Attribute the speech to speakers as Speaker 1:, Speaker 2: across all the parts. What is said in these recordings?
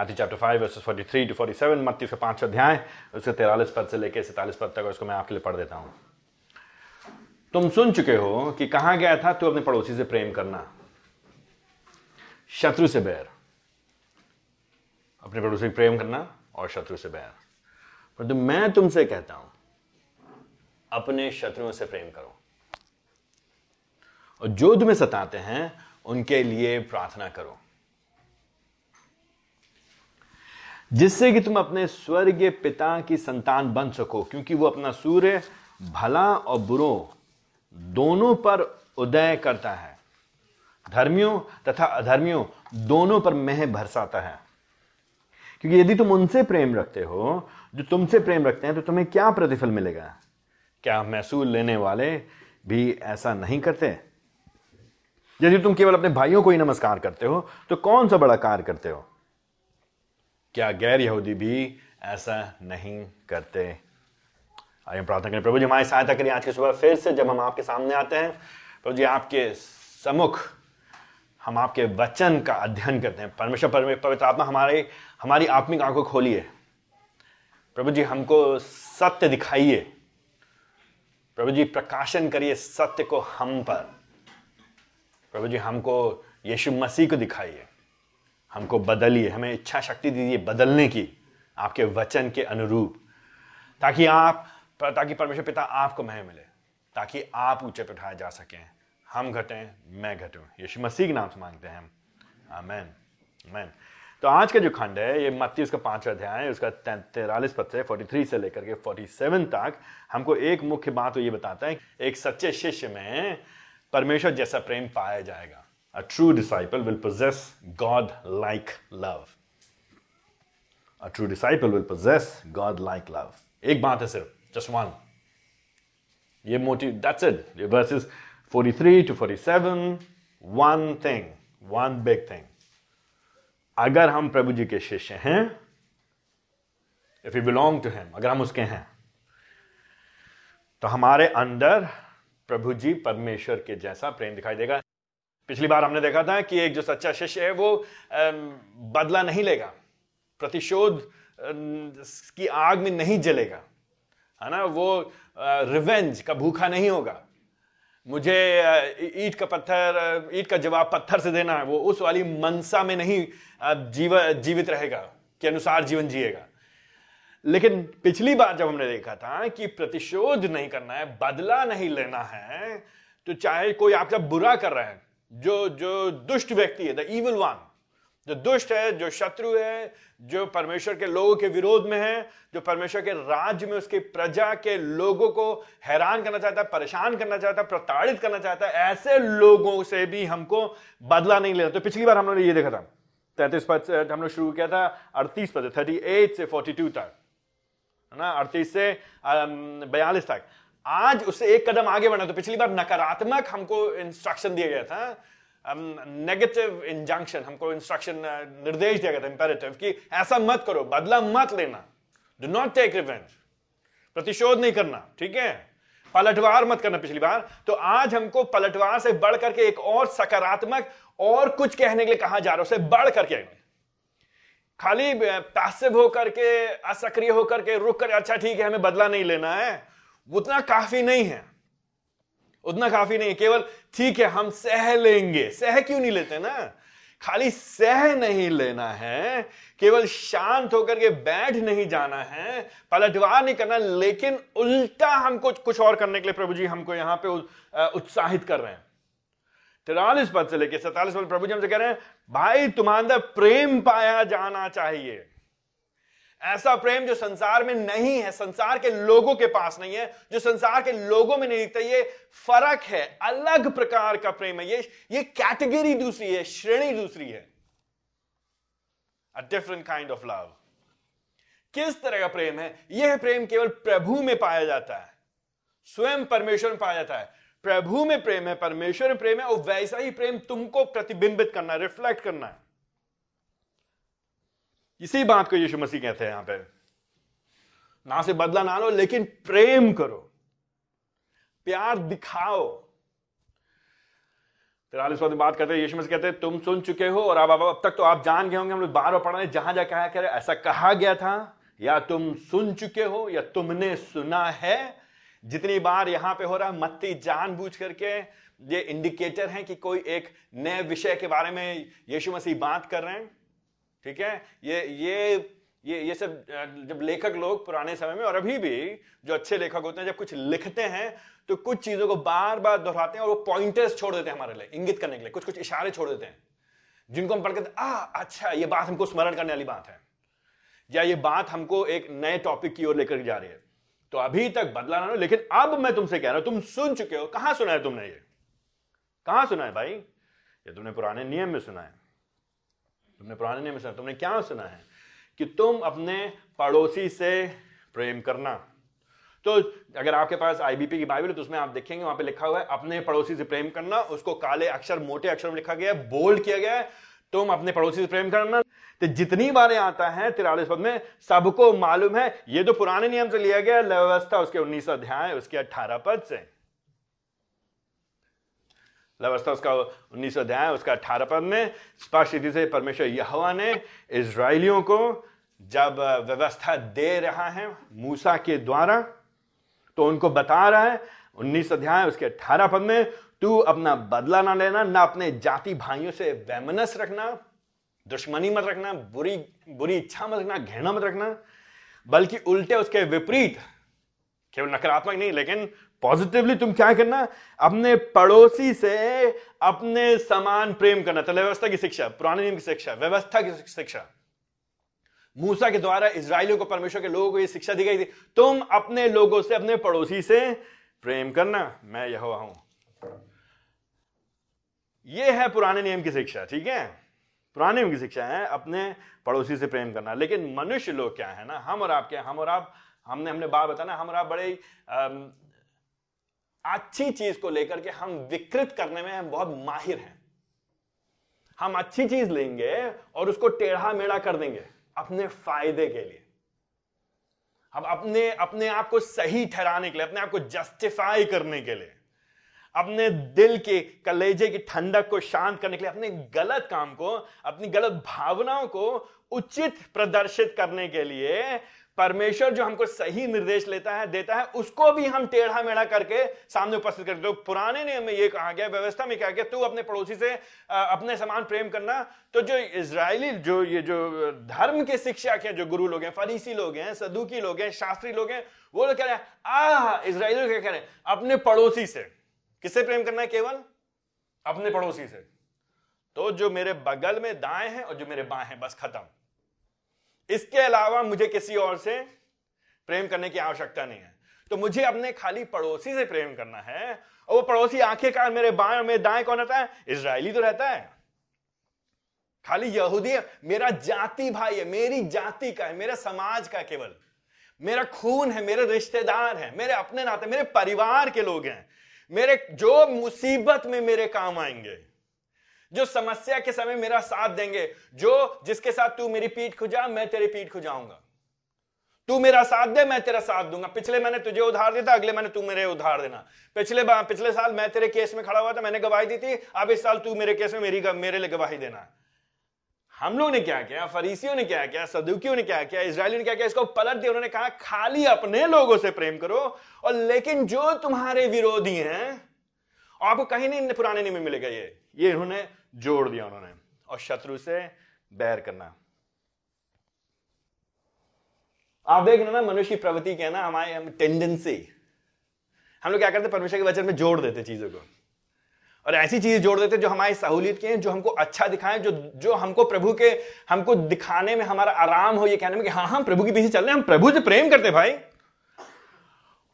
Speaker 1: Matthew chapter five verses forty three to forty seven मत्ती का पाँच अध्याय, उसके तिरालीस पद से लेकर सैतालीस पद तक, उसको मैं आपके लिए पढ़ देता हूँ। तुम सुन चुके हो कि कहा गया था, तू अपने पड़ोसी से प्रेम करना। शत्रु से बैर। अपने पड़ोसी से प्रेम करना और शत्रु से बैर। परंतु मैं तुमसे कहता हूँ, अपने शत्रुओं से प्रेम करो। और जो तुम्हें सताते हैं, उनके लिए प्रार्थना करो। जिससे कि तुम अपने स्वर्गीय पिता की संतान बन सको, क्योंकि वो अपना सूर्य भला और बुरो दोनों पर उदय करता है। धर्मियों तथा अधर्मियों दोनों पर मह भरसाता है। क्योंकि यदि तुम उनसे प्रेम रखते हो, जो तुमसे प्रेम रखते हैं तो तुम्हें क्या प्रतिफल मिलेगा? क्या महसूल लेने वाले भी ऐसा नहीं करते? यदि तुम केवल अपने भाइयों को ही नमस्कार करते हो तो कौन सा बड़ा कार्य करते हो? क्या गैर यहूदी भी ऐसा नहीं करते? आइए प्रार्थना करें, प्रभु जी, हमारी सहायता करिए आज की सुबह फिर से जब हम आपके सामने आते हैं। प्रभु जी, आपके समुख हम आपके वचन का अध्ययन करते हैं। परमेश्वर परमे पवित्र आत्मा हमारे, हमारी आत्मिक आँखों खोलिए। प्रभु जी, हमको सत्य दिखाइए। प्रभु जी, प्रकाशन करिए सत्य को हम पर। प्रभु जी, हमको यीशु मसीह को दिखाइए। हमको बदलिए, हमें इच्छा शक्ति दीजिए बदलने की, आपके वचन के अनुरूप। ताकि आप, ताकि परमेश्वर पिता आपको मह मिले, ताकि आप ऊँचे पे उठाए जा सकें। हम घटें, मैं घटूं। यीशु मसीह के नाम से मांगते हैं हम। आमेन। आमेन। तो आज का जो खंड है, ये मत्ती उसका पांचवा अध्याय है, उसका तैरालीस पद से 43 से लेकर के 47 तक हमको एक मुख्य बात तो ये बताता है एक सच्चे शिष्य में परमेश्वर जैसा प्रेम पाया जाएगा। A true disciple will possess God like love a true disciple will possess God like love एक बात है सिर्फ़ जस्ट वन ये मोटिव दैट्स इट ये verses 43 to 47 one thing one big thing अगर हम प्रभु जी के शिष्य हैं if you belong to him अगर हम उसके हैं तो हमारे अंदर प्रभु जी परमेश्वर के जैसा प्रेम दिखाई देगा। पिछली बार हमने देखा था कि एक जो सच्चा शिष्य है, वो बदला नहीं लेगा। प्रतिशोध की आग में नहीं जलेगा। है ना? वो रिवेंज का भूखा नहीं होगा। मुझे ईट का पत्थर ईट का जवाब पत्थर से देना है। वो उस वाली मनसा में नहीं जीव, जीवित रहेगा, के अनुसार जीवन जिएगा। लेकिन पिछली बार जब हमने देखा था कि प्रतिशोध नहीं करना है, बदला नहीं लेना है तो चाहे कोई आपका बुरा कर रहा है जो जो दुष्ट व्यक्ति है द इवल वन जो दुष्ट है, जो शत्रु है, जो परमेश्वर के लोगों के विरोध में है, जो परमेश्वर के राज्य में उसके प्रजा के लोगों को हैरान करना चाहता है, परेशान करना चाहता है, प्रताड़ित करना चाहता है, ऐसे लोगों से भी हमको बदला नहीं लेना। तो पिछली बार हम लोगों ने ये देखा था। तैतीस पद हम लोग शुरू किया था, अड़तीस पद थर्टी एट से फोर्टी टू तक। है ना? अड़तीस से बयालीस तक। आज उससे एक कदम आगे बढ़ना तो पिछली बार नकारात्मक हमको इंस्ट्रक्शन दिया गया था। नेगेटिव इंजंक्शन हमको इंस्ट्रक्शन निर्देश दिया गया था इंपेरेटिव कि ऐसा मत करो, बदला मत लेना। डू नॉट टेक रिवेंज प्रतिशोध नहीं करना, ठीक है? पलटवार मत करना पिछली बार। तो आज हमको पलटवार से बढ़ करके एक और सकारात्मक और कुछ कहने के लिए कहा जा रहा है, उसे बढ़ करके खाली पैसिव होकर के, असक्रिय होकर के रुक कर अच्छा ठीक है, हमें बदला नहीं लेना है। उतना काफ़ी नहीं है। उतना काफ़ी नहीं है। केवल ठीक है, हम सह लेंगे। सह क्यों नहीं लेते ना? खाली सह नहीं लेना है। केवल शांत होकर के बैठ नहीं जाना है। पलटवार नहीं करना, लेकिन उल्टा हमको कुछ और करने के लिए प्रभु जी हमको यहाँ पे उत्साहित कर रहे हैं। तिरालीस पद से लेकर सैतालीस पद प्रभु जी हमसे कह रहे हैं, भाई, तुम्हारे अंदर प्रेम पाया जाना चाहिए। ऐसा प्रेम जो संसार में नहीं है, संसार के लोगों के पास नहीं है, जो संसार के लोगों में नहीं दिखता, ये फ़र्क है, अलग प्रकार का प्रेम है, ये ये कैटेगरी दूसरी है, श्रेणी दूसरी है। A different kind of love किस तरह का प्रेम है? यह प्रेम केवल प्रभु में पाया जाता है, स्वयं परमेश्वर में पाया जाता है। प्रभु में प्रेम है, परमेश्वर में प्रेम है, और वैसा ही प्रेम तुमको प्रतिबिंबित करना है रिफ्लेक्ट करना है। इसी बात को यीशु मसीह कहते हैं यहाँ पे। ना से बदला ना लो, लेकिन प्रेम करो। प्यार दिखाओ। तिरालीस पद बात करते हैं, यीशु मसीह कहते हैं, तुम सुन चुके हो और अब अब तक तो आप जान गए होंगे, हम लोग बार बार पढ़ रहे जहाँ जा कहा कह ऐसा कहा गया था, या तुम सुन चुके हो, या तुमने सुना है? जितनी बार यहाँ पे हो रहा है, मत्ती जानबूझ करके, ये इंडिकेटर है कि कोई एक नए विषय के बारे में यीशु मसीह बात कर रहे हैं। ठीक है? ये ये ये ये सब जब लेखक लोग पुराने समय में और अभी भी जो अच्छे लेखक होते हैं, जब कुछ लिखते हैं तो कुछ चीज़ों को बार बार दोहराते हैं और वो पॉइंटर्स छोड़ देते हैं हमारे लिए, इंगित करने के लिए कुछ कुछ इशारे छोड़ देते हैं, जिनको हम पढ़ के, आ अच्छा ये बात हमको स्मरण करने वाली बात है। या, ये बात हमको एक नए टॉपिक की ओर लेकर जा रही है। तो अभी तक बदला ना लेकिन अब मैं तुमसे कह रहा हूँ, तुम सुन चुके हो। कहाँ सुना है तुमने ये? कहाँ सुना है भाई? ये तुमने पुराने नियम में सुना है। तुमने पुराने नियम में तुमने क्या सुना है? कि तुम अपने पड़ोसी से प्रेम करना। तो अगर आपके पास आईबीपी की बाइबल है तो उसमें आप देखेंगे, वहाँ पे लिखा हुआ है, अपने पड़ोसी से प्रेम करना, उसको काले अक्षर, मोटे अक्षर में लिखा गया है बोल्ड किया गया है, तुम अपने पड़ोसी से प्रेम करना। तो जितनी बार आता है तिरालीस पद में, सबको मालूम है, ये तो पुराने नियम से लिया गया व्यवस्था उसके उन्नीस अध्याय, उसके अट्ठारह पद से। व्यवस्था उसका उन्नीस अध्याय उसका अठारह पद में स्पष्ट रीति से परमेश्वर यहवा ने इसराइलियों को जब व्यवस्था दे रहा है मूसा के द्वारा तो उनको बता रहा है, उन्नीस अध्याय उसके अठारह पद में, तू अपना बदला ना लेना, ना अपने जाति भाइयों से वैमनस रखना, दुश्मनी मत रखना, बुरी बुरी इच्छा मत रखना, घृणा मत रखना, बल्कि उल्टे उसके विपरीत, केवल नकारात्मक नहीं, लेकिन पॉजिटिवली तुम क्या करना? अपने पड़ोसी से अपने समान प्रेम करना। तो व्यवस्था की शिक्षा, पुराने नियम की शिक्षा, व्यवस्था की शिक्षा। मूसा के द्वारा इसराइलियों को परमेश्वर के लोगों को यह शिक्षा दी गई थी। तुम अपने लोगों से, अपने पड़ोसी से प्रेम करना। मैं यह हूँ। यह है पुराने नियम की शिक्षा, ठीक है? पुराने नियम की शिक्षा है अपने पड़ोसी से प्रेम करना। लेकिन मनुष्य लोग क्या है ना? हम और आप क्या हम और आप, हमने हमने बात बताना, हम और आप बड़े अच्छी चीज़ को लेकर के हम विकृत करने में हम बहुत माहिर हैं। हम अच्छी चीज़ लेंगे और उसको टेढ़ा मेढ़ा कर देंगे अपने फ़ायदे के लिए। हम अपने अपने आप को सही ठहराने के लिए, अपने आप को जस्टिफाई करने के लिए, अपने दिल के कलेजे की ठंडक को शांत करने के लिए, अपने गलत काम को, अपनी गलत भावनाओं को उचित प्रदर्शित करने के लिए परमेश्वर जो हमको सही निर्देश लेता है, देता है, उसको भी हम टेढ़ा मेढ़ा करके सामने उपस्थित करते तो पुराने नियम में ये कहा गया, व्यवस्था में कहा गया, तू अपने पड़ोसी से अपने समान प्रेम करना। तो जो इसराइली जो ये जो धर्म के शिक्षा के जो गुरु लोग हैं, फरीसी लोग हैं, सदुकी लोग हैं, शास्त्री लोग हैं, वो लोग कह रहे हैं आ इसराइली क्या कह रहे हैं? अपने पड़ोसी से। किससे प्रेम करना है केवल? अपने पड़ोसी से। तो जो मेरे बगल में दाएँ हैं और जो मेरे बाएँ हैं, बस खत्म। इसके अलावा मुझे किसी और से प्रेम करने की आवश्यकता नहीं है। तो मुझे अपने खाली पड़ोसी से प्रेम करना है और वो पड़ोसी आखिरकार मेरे बाएँ और मेरे दाएँ कौन रहता है? इसराइली तो रहता है। खाली यहूदी मेरा जाति भाई है, मेरी जाति का है, मेरे समाज का केवल। मेरा खून है, मेरे रिश्तेदार हैं, मेरे अपने नाते, मेरे परिवार के लोग हैं। मेरे, जो मुसीबत में मेरे काम आएँगे जो समस्या के समय मेरा साथ देंगे, जो जिसके साथ तू मेरी पीठ खुजा, मैं तेरी पीठ खुजाऊँगा। तू मेरा साथ दे, मैं तेरा साथ दूँगा। पिछले मैंने तुझे उधार देता अगले मैंने तू मेरे उधार देना। पिछले पिछले साल मैं तेरे केस में खड़ा हुआ था, मैंने गवाही दी थी, अब इस साल तू मेरे केस में मेरी मेरे लिए गवाही देना। हम लोग ने क्या किया? फरीसियों ने क्या किया? सदुकियों ने क्या किया? इसराइली ने क्या किया? इसको पलट दिया, उन्होंने कहा, खाली अपने लोगों से प्रेम करो, और लेकिन जो तुम्हारे विरोधी हैं, आपको कहीं नहीं, पुराने नहीं मिलेगा ये। ये इन्होंने जोड़ दिया उन्होंने और शत्रु से बैर करना। आप देख रहे ना मनुष्य की प्रवृत्ति क्या ना, हमारे हम टेंडेंसी हम लोग क्या करते, परमेश्वर के वचन में जोड़ देते चीज़ों को। और ऐसी चीज़ें जोड़ देते जो हमारी सहूलियत की हैं, जो हमको अच्छा दिखाएँ, जो जो हमको प्रभु के, हमको दिखाने में हमारा आराम हो, ये कहने में कि हाँ हम प्रभु के पीछे चल रहे हैं, हम प्रभु से प्रेम करते भाई।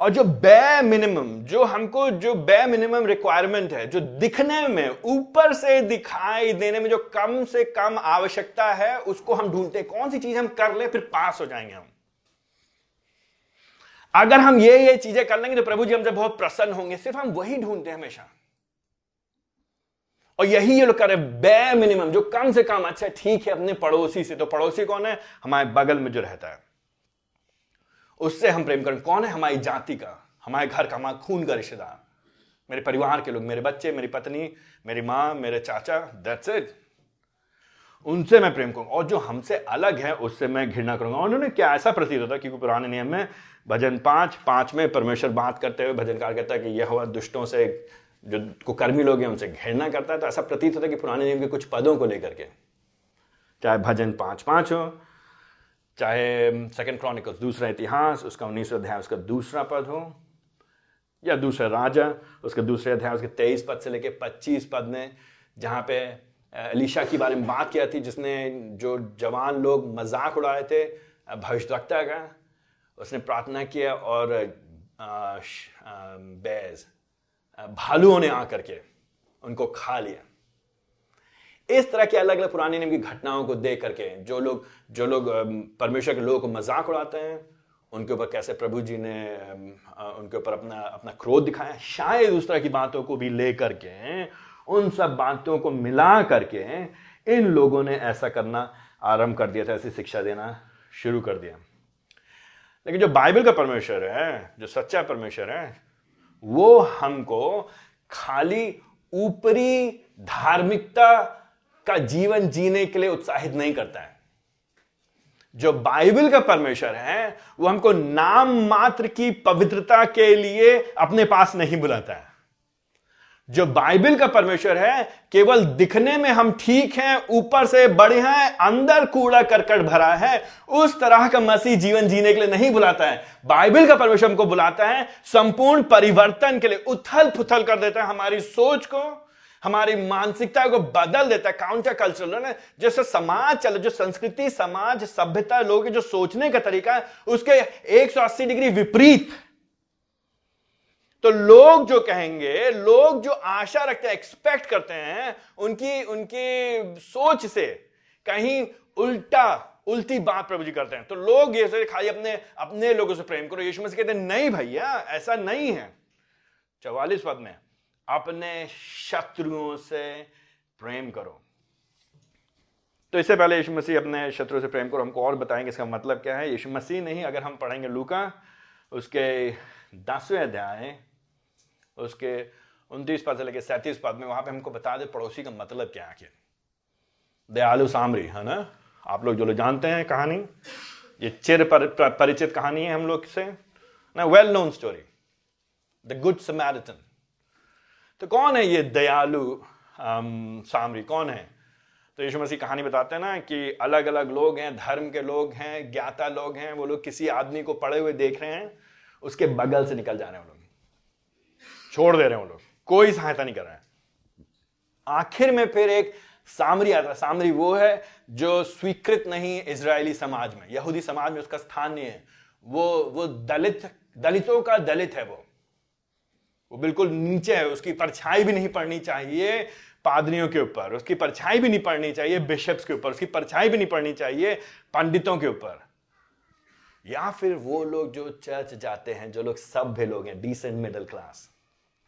Speaker 1: और जो बे मिनिमम जो हमको जो बे मिनिमम रिक्वायरमेंट है, जो दिखने में, ऊपर से दिखाई देने में जो कम से कम आवश्यकता है, उसको हम ढूंढते कौन सी चीज़ हम कर ले, फिर पास हो जाएँगे हम। अगर हम ये ये चीज़ें कर लेंगे तो प्रभु जी हमसे बहुत प्रसन्न होंगे। सिर्फ़ हम वही ढूंढते हैं हमेशा। और यही ये लोग करे बे मिनिमम जो कम से कम अच्छा ठीक है, अपने पड़ोसी से तो पड़ोसी कौन है? हमारे बगल में जो रहता है। उससे हम प्रेम करें। कौन है हमारी जाति का? हमारे घर का, हमारा खून का रिश्तेदार। मेरे परिवार के लोग, मेरे बच्चे, मेरी पत्नी, मेरी माँ, मेरे चाचा दैट्स इट उनसे मैं प्रेम करूँगा। और जो हमसे अलग है, उससे मैं घृणा करूँगा। उन्होंने क्या ऐसा प्रतीत होता क्योंकि पुराने नियम में भजन पाँच पाँच में परमेश्वर बात करते हुए भजनकार कहता है कि यह हुआ दुष्टों से, जो कुकर्मी लोग हैं, उनसे घृणा करता है। तो ऐसा प्रतीत होता है कि पुराने नियम के कुछ पदों को लेकर के, चाहे भजन पाँच पाँच हो चाहे सेकंड क्रॉनिकल्स दूसरा इतिहास, उसका उन्नीसवा अध्याय, उसका दूसरा पद हो, या दूसरा राजा, उसके दूसरे अध्याय, उसके तेईस पद से लेके पच्चीस पद में, जहाँ पे अलीशा के बारे में बात किया थी, जिसने जो जवान लोग मज़ाक उड़ाए थे भविष्यवक्ता का, उसने प्रार्थना किया और बैज भालुओं ने आकर के उनको खा लिया। इस तरह के अलग अलग पुराने नियम की घटनाओं को देख करके जो लोग जो लोग परमेश्वर के लोगों को मज़ाक उड़ाते हैं, उनके ऊपर कैसे प्रभु जी ने उनके ऊपर अपना अपना क्रोध दिखाया, शायद उस तरह की बातों को भी लेकर के उन सब बातों को मिला करके इन लोगों ने ऐसा करना आरंभ कर दिया था, ऐसी शिक्षा देना शुरू कर दिया। लेकिन जो बाइबल का परमेश्वर है, जो सच्चा परमेश्वर है, वो हमको खाली ऊपरी धार्मिकता का जीवन जीने के लिए उत्साहित नहीं करता है। जो बाइबल का परमेश्वर है, वो हमको नाम मात्र की पवित्रता के लिए अपने पास नहीं बुलाता है। जो बाइबल का परमेश्वर है, केवल दिखने में हम ठीक हैं, ऊपर से बड़े हैं, अंदर कूड़ा करकट भरा है, उस तरह का मसीह जीवन जीने के लिए नहीं बुलाता है। बाइबल का परमेश्वर हमको बुलाता है, संपूर्ण परिवर्तन के लिए उथल पुथल कर देता है हमारी सोच को। हमारी मानसिकता को बदल देता है काउंटर कल्चरल ना? जैसे समाज चल, जो संस्कृति, समाज, सभ्यता, लोग जो सोचने का तरीका है, उसके 180 डिग्री विपरीत। तो लोग जो कहेंगे, लोग जो आशा रखते हैं एक्सपेक्ट करते हैं, उनकी उनकी सोच से कहीं उल्टा, उल्टी बात प्रभु जी करते हैं। तो लोग ये खाली अपने अपने लोगों से प्रेम करो। यीशु मसीह कहते हैं, नहीं भैया, ऐसा नहीं है। चौवालीस पद में अपने शत्रुओं से प्रेम करो। तो इससे पहले यीशु मसीह अपने शत्रु से प्रेम करो। हमको और बताएँगे इसका मतलब क्या है। यीशु मसीह नहीं अगर हम पढ़ेंगे लूका उसके दसवें अध्याय उसके उनतीस पद से लेकर सैंतीस पद में वहाँ पे हमको बता दे पड़ोसी का मतलब क्या आखिर। दयालु सामरी है ना? आप लोग जो लोग जानते हैं कहानी ये चिर पर, परिचित कहानी है हम लोग से। ना well known story the good Samaritan तो कौन है ये दयालु सामरी? कौन है? तो यीशु मसीह कहानी बताते हैं ना कि अलग अलग लोग हैं, धर्म के लोग हैं, ज्ञाता लोग हैं, वो लोग किसी आदमी को पड़े हुए देख रहे हैं, उसके बगल से निकल जा रहे हैं वो लोग। छोड़ दे रहे हैं वो लोग। कोई सहायता नहीं कर रहे हैं। आखिर में फिर एक सामरी आता है। सामरी वो है जो स्वीकृत नहीं इसराइली समाज में, यहूदी समाज में उसका स्थान नहीं है। वो वो दलित, दलितों का दलित है वो। वो बिल्कुल नीचे है, उसकी परछाई भी नहीं पड़नी चाहिए पादरियों के ऊपर, उसकी परछाई भी नहीं पड़नी चाहिए बिशप्स के ऊपर, उसकी परछाई भी नहीं पड़नी चाहिए पंडितों के ऊपर। या फिर वो लोग जो चर्च जाते हैं, जो लोग सभ्य लोग हैं डिसेंट मिडिल क्लास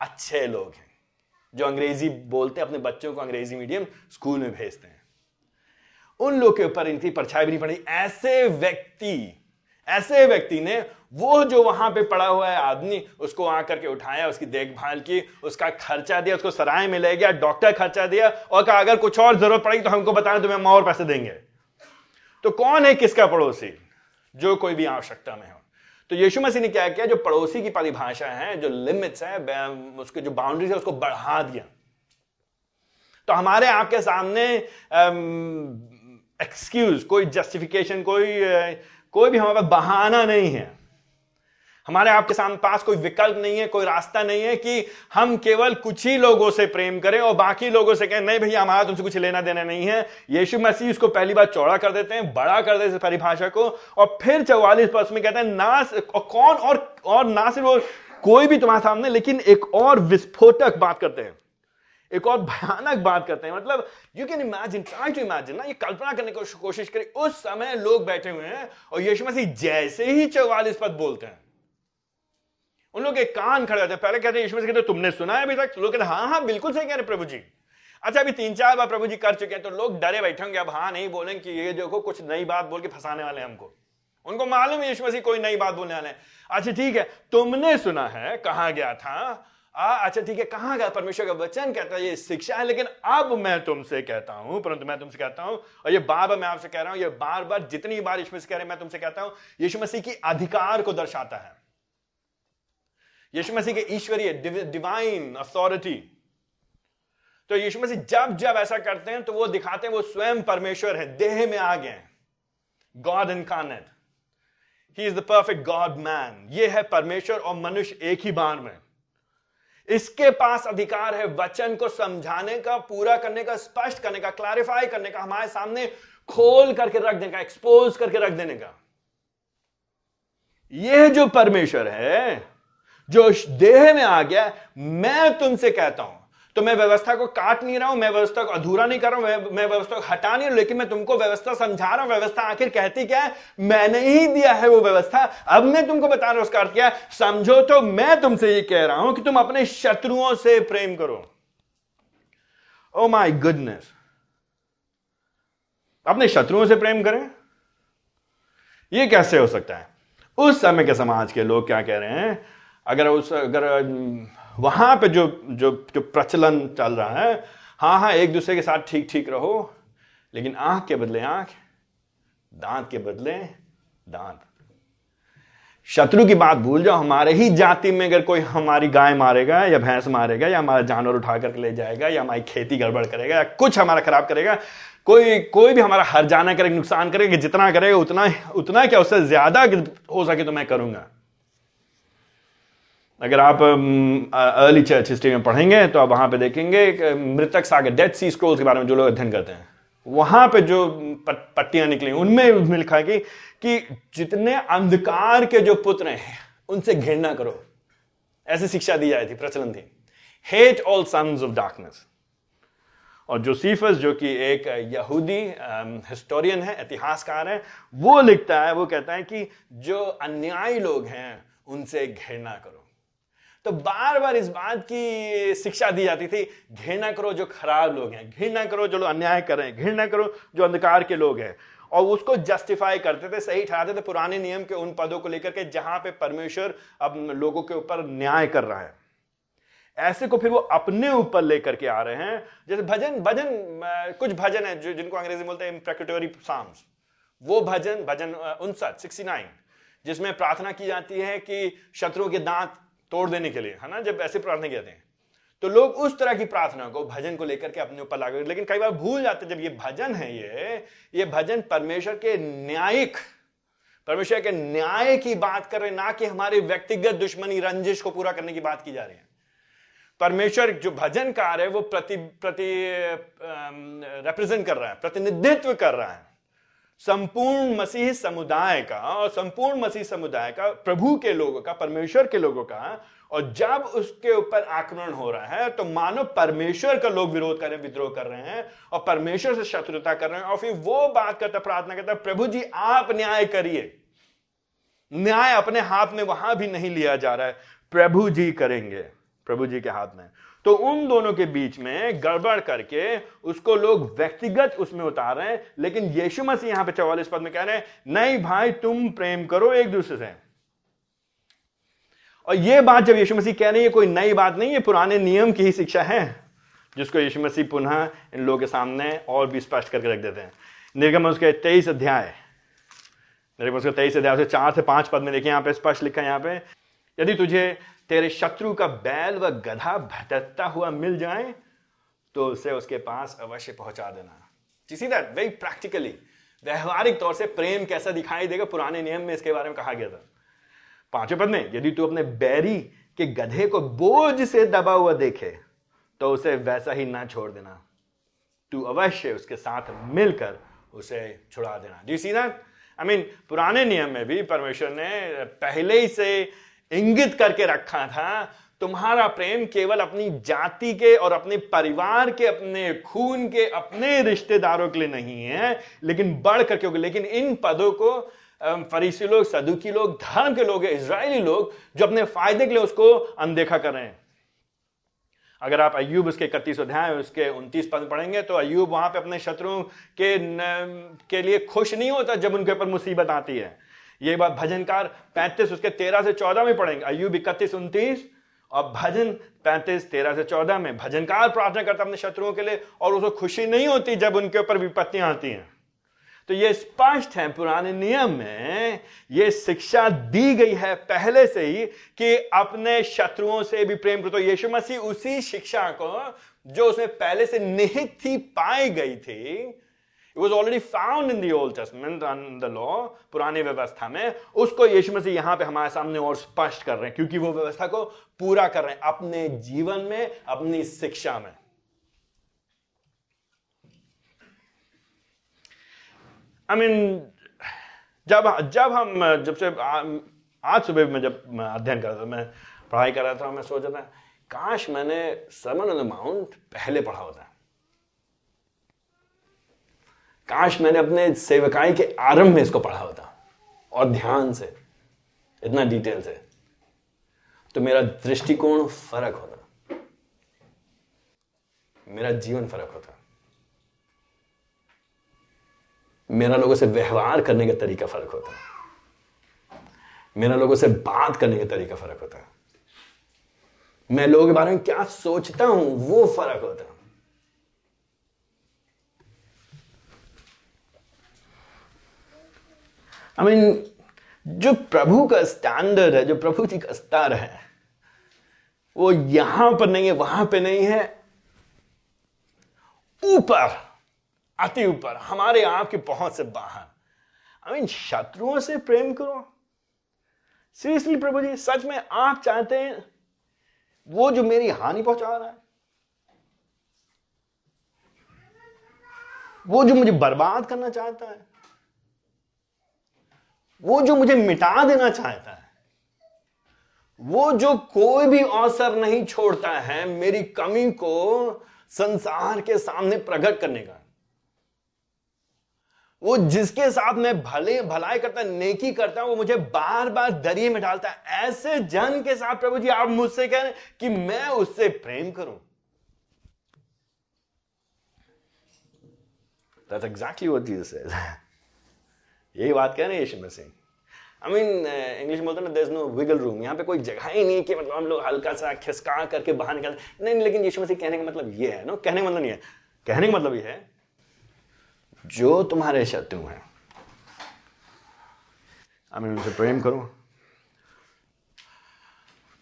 Speaker 1: अच्छे लोग हैं, जो अंग्रेज़ी बोलते हैं, अपने बच्चों को अंग्रेज़ी मीडियम स्कूल में भेजते हैं, उन लोग के ऊपर इनकी परछाई भी नहीं पड़ी ऐसे व्यक्ति ऐसे व्यक्ति ने, वो जो वहाँ पे पड़ा हुआ है आदमी, उसको आकर के उठाया, उसकी देखभाल की, उसका खर्चा दिया, उसको सराय में ले गया, डॉक्टर खर्चा दिया और कहा, अगर कुछ और ज़रूरत पड़ेगी तो हमको बताएँ तो हम और पैसे देंगे. तो कौन है किसका पड़ोसी? जो कोई भी आवश्यकता में हो। तो यीशु मसीह ने क्या किया? जो पड़ोसी की परिभाषा है, जो लिमिट्स है उसके जो बाउंड्रीज है, उसको बढ़ा दिया। तो हमारे आपके सामने एक्सक्यूज कोई जस्टिफिकेशन कोई कोई भी हमारे पास बहाना नहीं है। हमारे आपके सामने पास कोई विकल्प नहीं है, कोई रास्ता नहीं है कि हम केवल कुछ ही लोगों से प्रेम करें और बाकी लोगों से कहें, नहीं भैया हमारा तुमसे कुछ लेना देना नहीं है। यीशु मसीह इसको पहली बार चौड़ा कर देते हैं, बड़ा कर देते परिभाषा को, और फिर चौवालीस पद में कहते हैं, ना कौन और और ना सिर्फ़ कोई भी तुम्हारे सामने, लेकिन एक और विस्फोटक बात करते हैं। एक और भयानक बात करते हैं। मतलब you can imagine try to imagine ना, ये कल्पना करने की कोशिश करें, उस समय लोग बैठे हुए हैं और यीशु मसीह जैसे ही चौवालीस पद बोलते हैं। उन लोग एक कान खड़े होते हैं। पहले कहते ईश्वर से कहते तुमने सुना है अभी तक? लोग कहते हाँ हाँ बिल्कुल सही कह रहे प्रभु जी। अच्छा अभी तीन चार बार प्रभु जी कर चुके हैं तो लोग डरे बैठे होंगे। अब हाँ नहीं बोलेंगे कि ये देखो, कुछ नई बात बोल के फंसाने वाले हमको। उनको मालूम है यीशु मसीह कोई नई बात बोलने वाले अच्छा ठीक है, तुमने सुना है, कहा गया था? आ, अच्छा ठीक है कहाँ गया? परमेश्वर का वचन कहता है ये शिक्षा है लेकिन अब मैं तुमसे कहता हूँ परंतु मैं तुमसे कहता हूँ और ये बार बार मैं आपसे कह रहा हूँ ये बार बार जितनी बार यीशु मसीह कह रहे हैं मैं तुमसे कहता हूँ यीशु मसीह की अधिकार को दर्शाता है। यीशु मसीह के ईश्वरीय डिवाइन अथॉरिटी तो यीशु मसीह जब जब ऐसा करते हैं तो वो दिखाते हैं वो स्वयं परमेश्वर है देह में आ गए God incarnate he is the perfect God man ये है परमेश्वर और मनुष्य एक ही बार में। इसके पास अधिकार है वचन को समझाने का, पूरा करने का, स्पष्ट करने का क्लैरिफाई करने का, हमारे सामने खोल करके रख देने का एक्सपोज करके रख देने का। यह जो परमेश्वर है, जो देह में आ गया, मैं तुमसे कहता हूँ तो मैं व्यवस्था को काट नहीं रहा हूँ, मैं व्यवस्था को अधूरा नहीं कर रहा हूँ, मैं व्यवस्था को हटा नहीं रहा लेकिन मैं तुमको व्यवस्था समझा रहा हूँ। व्यवस्था आखिर कहती क्या है? मैंने ही दिया है वो व्यवस्था। अब मैं तुमको बता रहा हूँ, उसका अर्थ क्या है? समझो तो मैं तुमसे ये कह रहा हूँ कि तुम अपने शत्रुओं से प्रेम करो। ओ माई गुडनेस अपने शत्रुओं से प्रेम करें? ये कैसे हो सकता है? उस समय के समाज के लोग क्या कह रहे हैं? अगर उस, अगर वहाँ पे जो जो जो प्रचलन चल रहा है हाँ हाँ एक दूसरे के साथ ठीक ठीक रहो, लेकिन आँख के बदले आँख, दांत के बदले दांत। शत्रु की बात भूल जाओ, हमारे ही जाति में अगर कोई हमारी गाय मारेगा, या भैंस मारेगा, या हमारा जानवर उठा करके ले जाएगा, या हमारी खेती गड़बड़ करेगा, या कुछ हमारा खराब करेगा, कोई कोई भी हमारा हर जाना करेगा, नुकसान करेगा, जितना करेगा, उतना उतना क्या उससे ज़्यादा हो सके तो मैं करूँगा। अगर आप अर्ली चर्च हिस्ट्री में पढ़ेंगे तो आप वहाँ पे देखेंगे मृतक सागर डेथ सी स्क्रोल्स के बारे में जो लोग अध्ययन करते हैं। वहाँ पे जो पट्टियाँ निकली उनमें लिखा है कि, कि जितने अंधकार के जो पुत्र हैं उनसे घृणा करो। ऐसी शिक्षा दी जाती थी प्रचलन थी। Hate all sons of darkness और जोसीफस जो कि एक यहूदी हिस्टोरियन है इतिहासकार है वो लिखता है वो कहता है कि जो अन्यायी लोग हैं उनसे घृणा करो। तो बार बार इस बात की शिक्षा दी जाती थी, घृणा करो जो खराब लोग हैं, घृणा करो जो लोग अन्याय कर रहे हैं, घृणा करो जो अंधकार के लोग हैं। और उसको जस्टिफाई करते थे, सही ठहराते थे पुराने नियम के उन पदों को लेकर के जहाँ पे परमेश्वर अब लोगों के ऊपर न्याय कर रहा है। ऐसे को फिर वो अपने ऊपर लेकर के आ रहे हैं, जैसे भजन भजन कुछ भजन है जो, जिनको अंग्रेज़ी बोलते हैं इम्प्रेक्टरी साम्स वो भजन भजन उनसठ सिक्सटी नाइन जिसमें प्रार्थना की जाती है कि शत्रुओं के दांत तोड़ देने के लिए, है ना? जब ऐसे प्रार्थना कहते हैं। तो लोग उस तरह की प्रार्थना को, भजन को लेकर के अपने ऊपर लागू। लेकिन कई बार भूल जाते जब ये भजन है ये ये भजन परमेश्वर के न्यायिक, परमेश्वर के न्याय की बात कर रहे ना कि हमारे व्यक्तिगत दुश्मनी, रंजिश को पूरा करने की बात की जा रही है। परमेश्वर जो भजन कार है, वो प्रति प्रति रिप्रेजेंट कर रहा है, प्रतिनिधित्व कर रहा है। संपूर्ण मसीह समुदाय का और संपूर्ण मसीह समुदाय का, प्रभु के लोगों का, परमेश्वर के लोगों का, और जब उसके ऊपर आक्रमण हो रहा है तो मानो परमेश्वर का लोग विरोध कर रहे हैं, विद्रोह कर रहे हैं, और परमेश्वर से शत्रुता कर रहे हैं, और फिर वो बात करता, प्रार्थना करता, प्रभु जी, आप न्याय करिए। न्याय अपने हाथ में वहाँ भी नहीं लिया जा रहा है। प्रभु जी करेंगे। प्रभु जी के हाथ में। तो उन दोनों के बीच में गड़बड़ करके उसको लोग व्यक्तिगत उसमें उतार रहे हैं। लेकिन यीशु मसीह यहाँ पे चौवालीस पद में कह रहे हैं, नहीं भाई, तुम प्रेम करो एक दूसरे से। और यह बात जब यीशु मसीह कह रहे हैं कोई नई बात नहीं है पुराने नियम की ही शिक्षा है, जिसको यीशु मसीह पुनः इन लोगों के सामने और भी स्पष्ट करके रख देते हैं। निर्गम उसके तेईस अध्याय, निर्गम उसके तेईस अध्याय से चार से पाँच पद में देखिए, यहाँ पे स्पष्ट लिखा है, यहाँ पे, यदि तुझे तेरे शत्रु का बैल व गधा भटकता हुआ मिल जाए तो उसे उसके पास अवश्य पहुँचा देना। जिसी दैट वेरी प्रैक्टिकली व्यवहारिक तौर से प्रेम कैसा दिखाई देगा? पुराने नियम में इसके बारे में कहा गया था। पाँचवें पद में, यदि तू अपने बैरी के गधे को बोझ से दबा हुआ देखे तो उसे वैसा ही ना छोड़ देना। तू अवश्य उसके साथ मिलकर उसे छुड़ा देना। जी सी दैट आई मीन पुराने नियम में भी परमेश्वर ने पहले ही से इंगित करके रखा था, तुम्हारा प्रेम केवल अपनी जाति के और अपने परिवार के, अपने खून के, अपने रिश्तेदारों के लिए नहीं है, लेकिन बढ़ करके होगा। लेकिन इन पदों को फरीसी लोग, सदुकी लोग, धर्म के लोग इसराइली लोग, जो अपने फ़ायदे के लिए उसको अनदेखा कर रहे हैं। अगर आप अयुब उसके इकतीस अध्याय उसके उनतीस पद पढ़ेंगे तो अयूब वहाँ पे अपने शत्रुओं के के लिए खुश नहीं होता जब उनके ऊपर मुसीबत आती है। ये बात भजनकार पैंतीस, उसके तेरह से चौदह में पढ़ेंगे। अयुब इकतीस, उनतीस। और भजन पैंतीस, तेरह से चौदह में। भजनकार प्रार्थना करता अपने शत्रुओं के लिए, और उसको खुशी नहीं होती जब उनके ऊपर विपत्तियाँ आती हैं। तो ये स्पष्ट है, पुराने नियम में ये शिक्षा दी गई है पहले से ही कि अपने शत्रुओं से भी प्रेम करो यीशु मसीह उसी शिक्षा को, जो उसमें पहले से निहित थी, पाई गई थी Was already found in the Old Testament and the law, पुरानी व्यवस्था में। उसको यीशु मसीह यहाँ पे हमारे सामने और स्पष्ट कर रहे हैं क्योंकि वो व्यवस्था को पूरा कर रहे हैं अपने जीवन में अपनी शिक्षा में। आई I मीन mean, जब जब हम जब से आज सुबह में जब अध्ययन कर रहा था मैं पढ़ाई कर रहा था मैं सोच रहा था काश मैंने समन ऑन द माउंट पहले पढ़ा होता। काश मैंने अपने सेवकाई के आरंभ में इसको पढ़ा होता। और ध्यान से, इतना डिटेल से। तो मेरा दृष्टिकोण फ़र्क होता। मेरा जीवन फ़र्क होता। मेरा लोगों से व्यवहार करने का तरीका फ़र्क होता। मेरा लोगों से बात करने का तरीका फ़र्क होता। मैं लोगों के बारे में क्या सोचता हूँ, वो फ़र्क होता। आई मीन जो प्रभु का स्टैंडर्ड है, जो प्रभु जी का स्तर है, वो यहाँ पर नहीं है, वहाँ पे नहीं है। ऊपर, अति ऊपर, हमारे आपकी पहुँच से बाहर। आई मीन शत्रुओं से प्रेम करो। सीरियसली प्रभु जी, सच में आप चाहते हैं, वो जो मेरी हानि पहुँचा रहा है, वो जो मुझे बर्बाद करना चाहता है वो जो मुझे मिटा देना चाहता है, वो जो कोई भी अवसर नहीं छोड़ता है, मेरी कमी को संसार के सामने प्रकट करने का। वो जिसके साथ मैं भले भलाई करता, नेकी करता, वो मुझे बार बार दरिए में डालता है। ऐसे जन के साथ प्रभु जी, आप मुझसे कह रहे कि मैं उससे प्रेम करूँ। That's exactly what Jesus says. यही बात कह रहे हैं यीशु मसीह आई मीन इंग्लिश बोलते ना देर नो विगल रूम यहाँ पे कोई जगह ही नहीं कि मतलब हम लोग हल्का सा खिसका करके बाहर निकल नहीं, नहीं लेकिन यीशु मसीह कहने का मतलब ये है नो कहने का मतलब नहीं है। कहने का मतलब ये है जो तुम्हारे शत्रु हैं आई मीन उनसे प्रेम करो।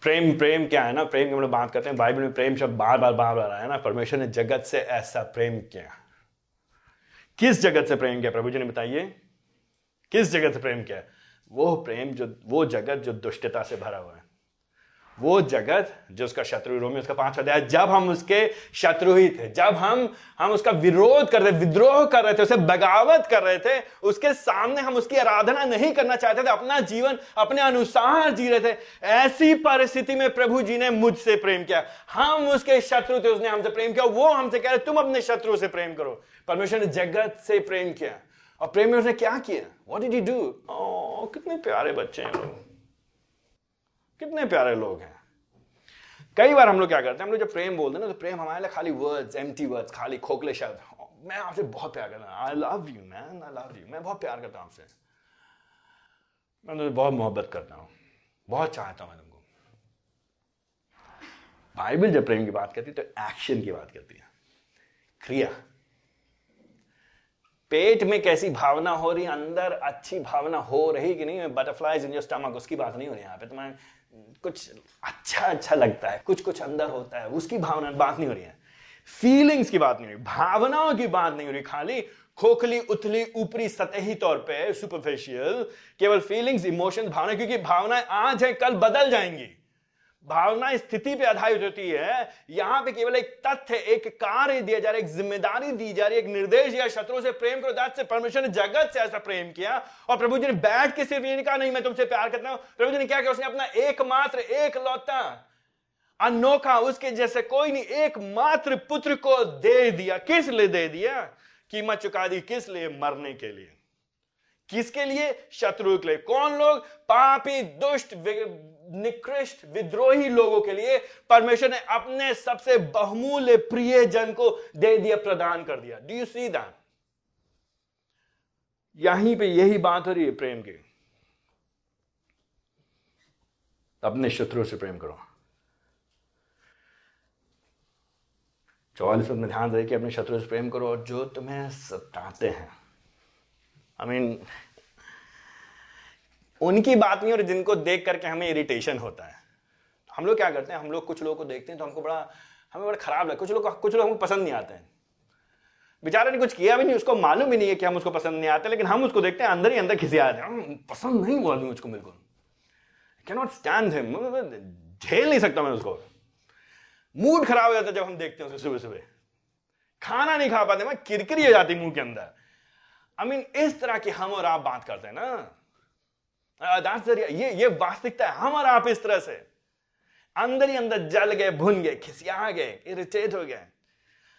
Speaker 1: प्रेम प्रेम क्या है ना? प्रेम की हम लोग बात करते हैं बाइबल में प्रेम शब्द बार बार बार बार आया ना। परमेश्वर ने जगत से ऐसा प्रेम किया। किस जगत से प्रेम किया? प्रभु जी ने बताइए। किस जगत से प्रेम किया? वो प्रेम जो, वो जगत जो दुष्टता से भरा हुआ है। वो जगत जो उसका शत्रु रोमी उसका पाँच अध्याय, जब हम उसके शत्रु ही थे, जब हम हम उसका विरोध कर रहे विद्रोह कर रहे थे, उसे बगावत कर रहे थे, उसके सामने हम उसकी आराधना नहीं करना चाहते थे, अपना जीवन, अपने अनुसार जी रहे थे, ऐसी परिस्थिति में प्रभु जी ने मुझसे प्रेम किया। हम उसके शत्रु थे, उसने हमसे प्रेम किया, वो हमसे कह रहे, तुम अपने शत्रु से प्रेम करो। परमेश्वर ने जगत से प्रेम किया। और प्रेम उसने क्या किया? वॉट डिड यू डू कितने प्यारे बच्चे हैं लोग कितने प्यारे लोग हैं। कई बार हम लोग क्या करते हैं, हम लोग जब प्रेम बोलते हैं ना तो प्रेम हमारे लिए खाली वर्ड्स एम्प्टी वर्ड्स खाली खोखले शब्द। मैं आपसे बहुत प्यार करता हूँ। I love you man I love you मैं बहुत प्यार करता हूँ आपसे। मैं तुझे बहुत मोहब्बत करता हूँ। बहुत चाहता हूँ मैं तुमको। बाइबल जब प्रेम की बात करती है तो एक्शन की बात करती है। क्रिया। पेट में कैसी भावना हो रही अंदर अच्छी भावना हो रही कि नहीं? बटरफ्लाइज इन योर स्टमक, उसकी बात नहीं हो रही यहाँ पे। तुम्हें कुछ अच्छा अच्छा लगता है, कुछ कुछ अंदर होता है, उसकी भावना बात नहीं हो रही है। फीलिंग्स की बात नहीं हो रही, भावनाओं की बात नहीं हो रही, खाली खोखली, उथली, ऊपरी सतही तौर पे सुपरफिशियल केवल फीलिंग्स इमोशंस भावना, क्योंकि भावनाएँ आज है, कल बदल जाएँगी। भावना स्थिति पे आधारित होती है। यहाँ पे केवल एक तथ्य, एक कार्य दिया जा रहा है, एक ज़िम्मेदारी दी जा रही है, एक निर्देश या शत्रु से प्रेम करो दैट से परमेश्वर ने जगत से ऐसा प्रेम किया। और प्रभु जी ने बैठ के सिर्फ़ ये नहीं कहा, नहीं, मैं तुमसे प्यार करता हूँ। प्रभु जी ने क्या किया उसने अपना एकमात्र, एक लौता, अनोखा, उसके जैसे कोई नहीं, एकमात्र पुत्र को दे दिया। किस लिए दे दिया? कीमत चुका दी किस लिए? मरने के लिए। किसके लिए? शत्रु के लिए। कौन लोग? पापी, दुष्ट निकृष्ट विद्रोही लोगों के लिए परमेश्वर ने अपने सबसे बहुमूल्य प्रिय जन को दे दिया प्रदान कर दिया। डू यू सी दैट यहीं पे यही बात हो रही है प्रेम की। अपने शत्रु से प्रेम करो। चौवालीस में ध्यान रहे कि अपने शत्रु से प्रेम करो और जो तुम्हें सताते हैं। आई I मीन mean, उनकी बात नहीं, और जिनको देख करके हमें इरिटेशन होता है। हम लोग क्या करते हैं, हम लोग कुछ लोगों को देखते हैं तो हमको बड़ा, हमें बड़ा खराब लगता कुछ लोग कुछ लोग हमको पसंद नहीं आते हैं। बेचारे ने कुछ किया भी नहीं, उसको मालूम ही नहीं है कि हम उसको पसंद नहीं आते, लेकिन हम उसको देखते हैं, अंदर ही अंदर खिसी आते हैं। पसंद नहीं हुआ आदमी मुझको बिल्कुल कैन नॉट स्टैंड हिम झेल नहीं सकता मैं उसको। मूड खराब हो जाता जब हम देखते हैं उसे सुबह सुबह। खाना नहीं खा पाते, मैं किरकिरी हो जाती मुँह के अंदर। आई मीन इस तरह की हम और आप बात करते हैं ना। ये ये वास्तविकता है, हम और आप इस तरह से। अंदर ही अंदर जल गए, भुन गए, खिसिया गए, इरिटेट हो गए।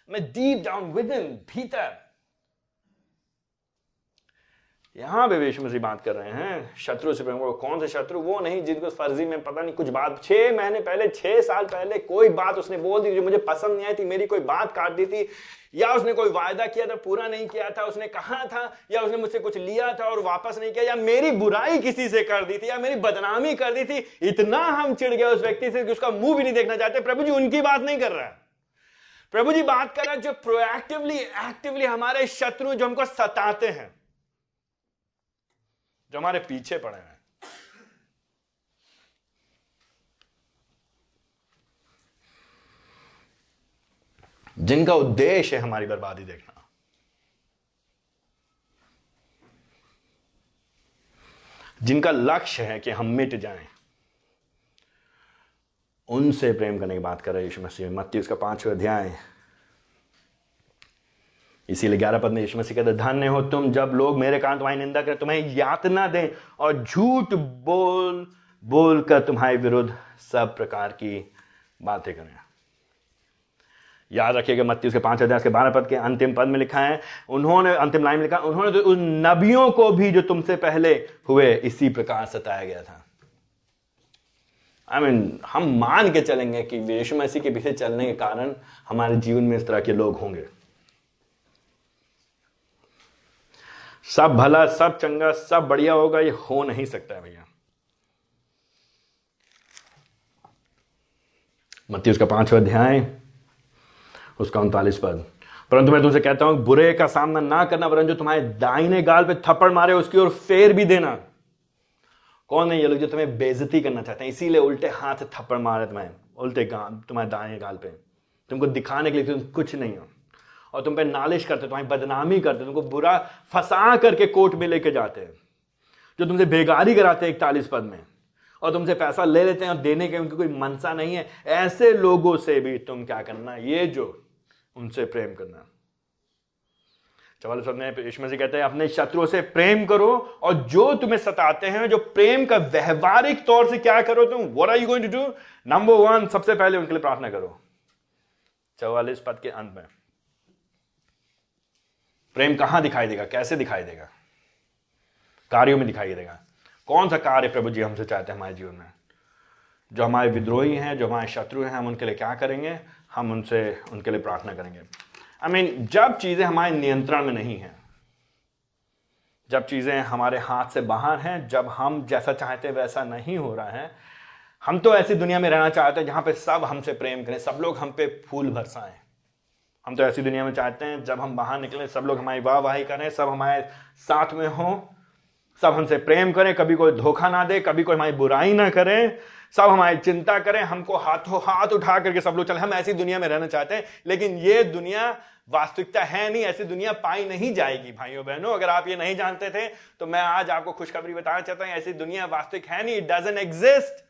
Speaker 1: मैं डीप डाउन विद इन भीतर यहाँ पे विश्व मसीह बात कर रहे हैं। शत्रु से प्रेम कौन से शत्रु? वो नहीं जिनको फर्जी में पता नहीं कुछ बात। छह महीने पहले, छह साल पहले कोई बात उसने बोल दी जो मुझे पसंद नहीं आई थी। मेरी कोई बात काट दी थी। या उसने कोई वायदा किया था, पूरा नहीं किया था। उसने कहा था, या उसने मुझसे कुछ लिया था और वापस नहीं किया, या मेरी बुराई किसी से कर दी थी, या मेरी बदनामी कर दी थी। इतना हम चिड़ गए उस व्यक्ति से कि उसका मुँह भी नहीं देखना चाहते। प्रभु जी, उनकी बात नहीं कर रहा। है प्रभु जी बात कर रहे हैं जो प्रोएक्टिवली एक्टिवली हमारे शत्रु जो हमको सताते हैं। जो हमारे पीछे पड़े हैं। जिनका उद्देश्य है हमारी बर्बादी देखना। जिनका लक्ष्य है कि हम मिट जाएँ। उनसे प्रेम करने की बात कर रहे यीशु मसीह मत्ती उसका पांचवा अध्याय। इसीलिए ग्यारह पद में यीशु मसीह कहते धन्य हो तुम जब लोग मेरे कारण तुम्हारी निंदा करें तुम्हें यातना दें और झूठ बोल बोल कर तुम्हारे विरुद्ध सब प्रकार की बातें करें। याद रखिएगा मत्ती उसके पाँच अध्याय के बारह पद के अंतिम पद में लिखा है उन्होंने अंतिम लाइन में लिखा उन्होंने तो उन नबियों को भी जो तुमसे पहले हुए इसी प्रकार सताया गया था। आई I मीन mean, हम मान के चलेंगे कि यीशु मसीह के पीछे चलने के कारण हमारे जीवन में इस तरह के लोग होंगे। सब भला, सब चंगा, सब बढ़िया होगा, ये हो नहीं सकता है भैया। मत्ती, उसका पांचवा अध्याय, उसका उनतालीस पद। परंतु मैं तुमसे कहता हूँ, बुरे का सामना ना करना परंतु जो तुम्हारे दाहिने गाल पे थप्पड़ मारे, उसकी ओर फेर भी देना। कौन है ये लोग जो तुम्हें बेजती करना चाहते हैं? इसीलिए उल्टे हाथ थप्पड़ मारे तुम्हें, उल्टे तुम्हारे दाएँ गाल पे। तुमको दिखाने के लिए तुम कुछ नहीं हो। और तुम पे नालिश करते तुम्हारी बदनामी करते तुमको बुरा फंसा करके कोर्ट में लेके जाते हैं, जो तुमसे बेगारी कराते हैं इकतालीस पद में, और तुमसे पैसा ले लेते हैं और देने के उनकी कोई मनसा नहीं है। ऐसे लोगों से भी तुम क्या करना, ये जो उनसे प्रेम करना। चौवालीस पद में मसीह कहते हैं, अपने शत्रुओं से प्रेम करो और जो तुम्हें सताते हैं, जो प्रेम का व्यवहारिक तौर से क्या करो तुम what are you going to do number one सबसे पहले उनके लिए प्रार्थना करो। चौवालीस पद के अंत में। प्रेम कहाँ दिखाई देगा? कैसे दिखाई देगा? कार्यों में दिखाई देगा। कौन सा कार्य प्रभु जी हमसे चाहते हैं हमारे जीवन में? जो हमारे विद्रोही हैं जो हमारे शत्रु हैं हम उनके लिए क्या करेंगे? हम उनसे उनके लिए प्रार्थना करेंगे। आई I मीन mean, जब चीज़ें हमारे नियंत्रण में नहीं हैं जब चीज़ें हमारे हाथ से बाहर हैं जब हम जैसा चाहते वैसा नहीं हो रहा है हम तो ऐसी दुनिया में रहना चाहते हैं जहाँ पे सब हमसे प्रेम करें सब लोग हम पे फूल बरसाएँ हम तो ऐसी दुनिया में चाहते हैं, जब हम बाहर निकले, सब लोग हमारी वाह वाही करें, सब हमारे साथ में हों, सब हमसे प्रेम करें, कभी कोई धोखा ना दे, कभी कोई हमारी बुराई ना करे, सब हमारी चिंता करें, हमको हाथों हाथ उठा करके सब लोग, चले हम ऐसी दुनिया में रहना चाहते हैं, लेकिन ये दुनिया वास्तविकता है नहीं, ऐसी दुनिया पाई नहीं जाएगी, भाइयों, बहनों, अगर आप ये नहीं जानते थे तो मैं आज आपको खुशखबरी बताना चाहता हूँ, ऐसी दुनिया वास्तविक है नहीं इट डजेंट एग्जिस्ट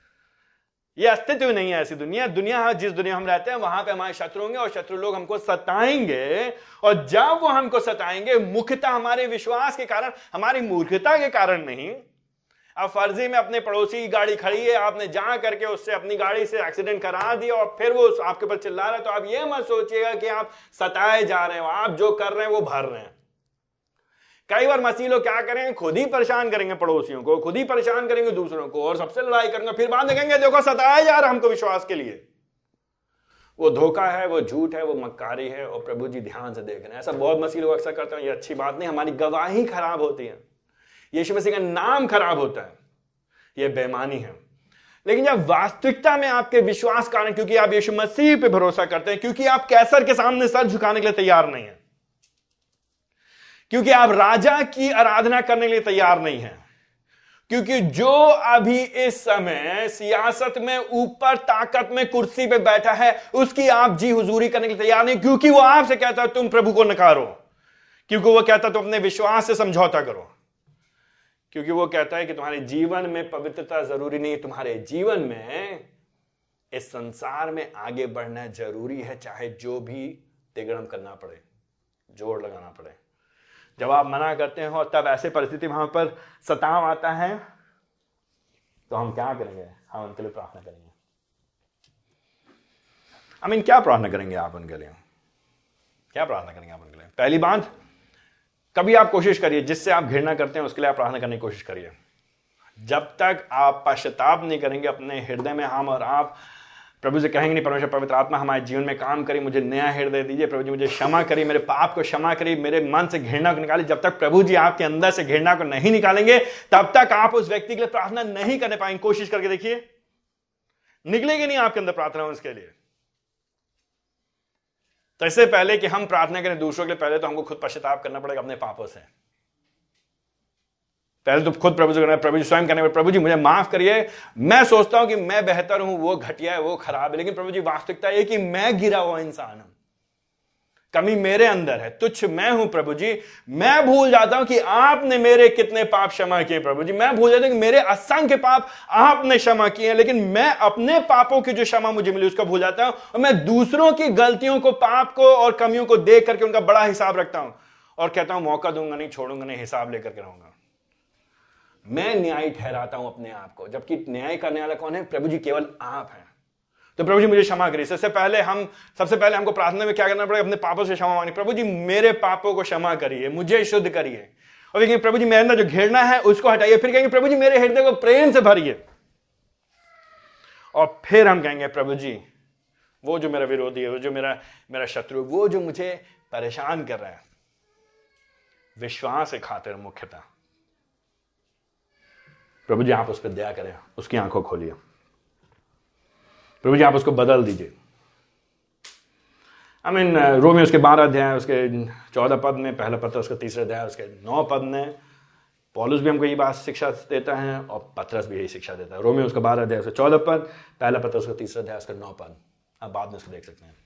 Speaker 1: ये अस्तित्व नहीं है ऐसी दुनिया। दुनिया जिस दुनिया हम रहते हैं, वहाँ पे हमारे शत्रु होंगे और शत्रु लोग हमको सताएँगे। और जब वो हमको सताएँगे, मुख्यता हमारे विश्वास के कारण, हमारी मूर्खता के कारण नहीं। अब फर्जी में अपने पड़ोसी की गाड़ी खड़ी है, आपने जा करके उससे अपनी गाड़ी से एक्सीडेंट करा दिया और फिर वो आपके ऊपर चिल्ला रहा है तो आप ये मत सोचिएगा कि आप सताए जा रहे हो, आप जो कर रहे हैं वो भर रहे हैं। कई बार मसीह लोग क्या करेंगे? खुद ही परेशान करेंगे पड़ोसियों को, खुद ही परेशान करेंगे दूसरों को, और सबसे लड़ाई करेंगे, फिर बाद देखेंगे देखो सताया जा रहा हमको विश्वास के लिए। वो धोखा है, वो झूठ है, वो मक्कारी है, और प्रभु जी ध्यान से देख रहे हैं। ऐसा बहुत मसीह लोग अक्सर करते हैं, ये अच्छी बात नहीं, हमारी गवाही खराब होती है। यीशु मसीह का नाम खराब होता है। ये बेमानी है। लेकिन जब वास्तविकता में आपके विश्वास कारण, क्योंकि आप यीशु मसीह पे भरोसा करते हैं, क्योंकि आप कैसर के सामने सर झुकाने के लिए तैयार नहीं है क्योंकि आप राजा की आराधना करने के लिए तैयार नहीं है। क्योंकि जो अभी इस समय सियासत में ऊपर ताकत में कुर्सी पे बैठा है, उसकी आप जी हुजूरी करने के लिए तैयार नहीं, क्योंकि वो आपसे कहता है, तुम प्रभु को नकारो। क्योंकि वो कहता है, तुम अपने विश्वास से समझौता करो। क्योंकि वो कहता है कि तुम्हारे जीवन में पवित्रता ज़रूरी नहीं, तुम्हारे जीवन में इस संसार में आगे बढ़ना ज़रूरी है, चाहे जो भी तिगड़म करना पड़े, ज़ोर लगाना पड़े। जब आप मना करते हो, तब ऐसे परिस्थिति वहाँ पर सताव आता है तो हम क्या करेंगे? हम उनके लिए प्रार्थना करेंगे। आई मीन क्या प्रार्थना करेंगे आप उनके लिए? क्या प्रार्थना करेंगे आप उनके लिए? पहली बात, कभी आप कोशिश करिए, जिससे आप घृणा करते हैं, उसके लिए आप प्रार्थना करने की कोशिश करिए। जब तक आप पश्चाताप नहीं करेंगे, अपने हृदय में हम और आप प्रभु से कहेंगे नहीं, परमेश्वर, पवित्र आत्मा हमारे जीवन में काम करी, मुझे नया हृदय दीजिए। प्रभु जी मुझे क्षमा करी, मेरे पाप को क्षमा करी, मेरे मन से घृणा को निकाली। जब तक प्रभु जी आपके अंदर से घृणा को नहीं निकालेंगे, तब तक आप उस व्यक्ति के लिए प्रार्थना नहीं करने पाएँगे। कोशिश करके देखिए। निकलेगी नहीं आपके अंदर प्रार्थना उसके लिए। तो इससे पहले कि हम प्रार्थना करें, दूसरों के लिए पहले तो हमको खुद पश्चाताप करना पड़ेगा, अपने पापों से। पहले तो खुद प्रभु से प्रभु जी, स्वयं करने प्रभु जी, मुझे माफ़ करिए। मैं सोचता हूँ कि मैं बेहतर हूँ, वो घटिया है, वो खराब है, लेकिन प्रभु जी, वास्तविकता है कि मैं गिरा हुआ इंसान हूँ। कमी मेरे अंदर है, तुच्छ मैं हूँ, प्रभु जी। मैं भूल जाता हूँ कि आपने मेरे कितने पाप क्षमा किए, प्रभु जी। मैं भूल जाता हूँ कि मेरे असंख्य पाप आपने क्षमा किए हैं लेकिन मैं अपने पापों की जो क्षमा मुझे मिली, उसको भूल जाता हूँ और मैं दूसरों की गलतियों को, पाप को और कमियों को देख करके उनका बड़ा हिसाब रखता हूँ। और कहता हूँ, मौका दूँगा नहीं, छोड़ूँगा नहीं, हिसाब लेकर के रहूँगा। मैं न्याय ठहराता हूँ अपने आप को, जबकि न्याय करने वाला कौन है? प्रभु जी केवल आप हैं। तो प्रभु जी मुझे क्षमा करिए। सबसे पहले हम, सबसे पहले हमको प्रार्थना में क्या करना पड़ेगा? अपने पापों से क्षमा मांगी प्रभु जी, मेरे पापों को क्षमा करिए, मुझे शुद्ध करिए। और कहेंगे प्रभु जी, मेरे अंदर जो घेरना है, उसको हटाइए। फिर कहेंगे, प्रभु जी, मेरे हृदय को प्रेम से भरिए। और फिर हम कहेंगे, प्रभु जी, वो जो मेरा विरोधी है, वो जो मेरा मेरा शत्रु वो जो मुझे परेशान कर रहा है, विश्वास खातिर मुख्यता। प्रभु जी, आप उस पर दया करें, उसकी आँखों खोलिए। प्रभु जी, आप उसको बदल दीजिए। आई मीन रोमी उसके बारह अध्याय, उसके चौदह पद में, पहला पत्र, उसका तीसरा अध्याय, उसके नौ पद में, पॉलुस भी हमको ये बात शिक्षा देता है और पत्रस भी यही शिक्षा देता है। रोमी उसका बारह अध्याय, उसका चौदह पद, पहला पत्र, उसका तीसरा अध्याय, उसका नौ पद। आप बाद में उसको देख सकते हैं।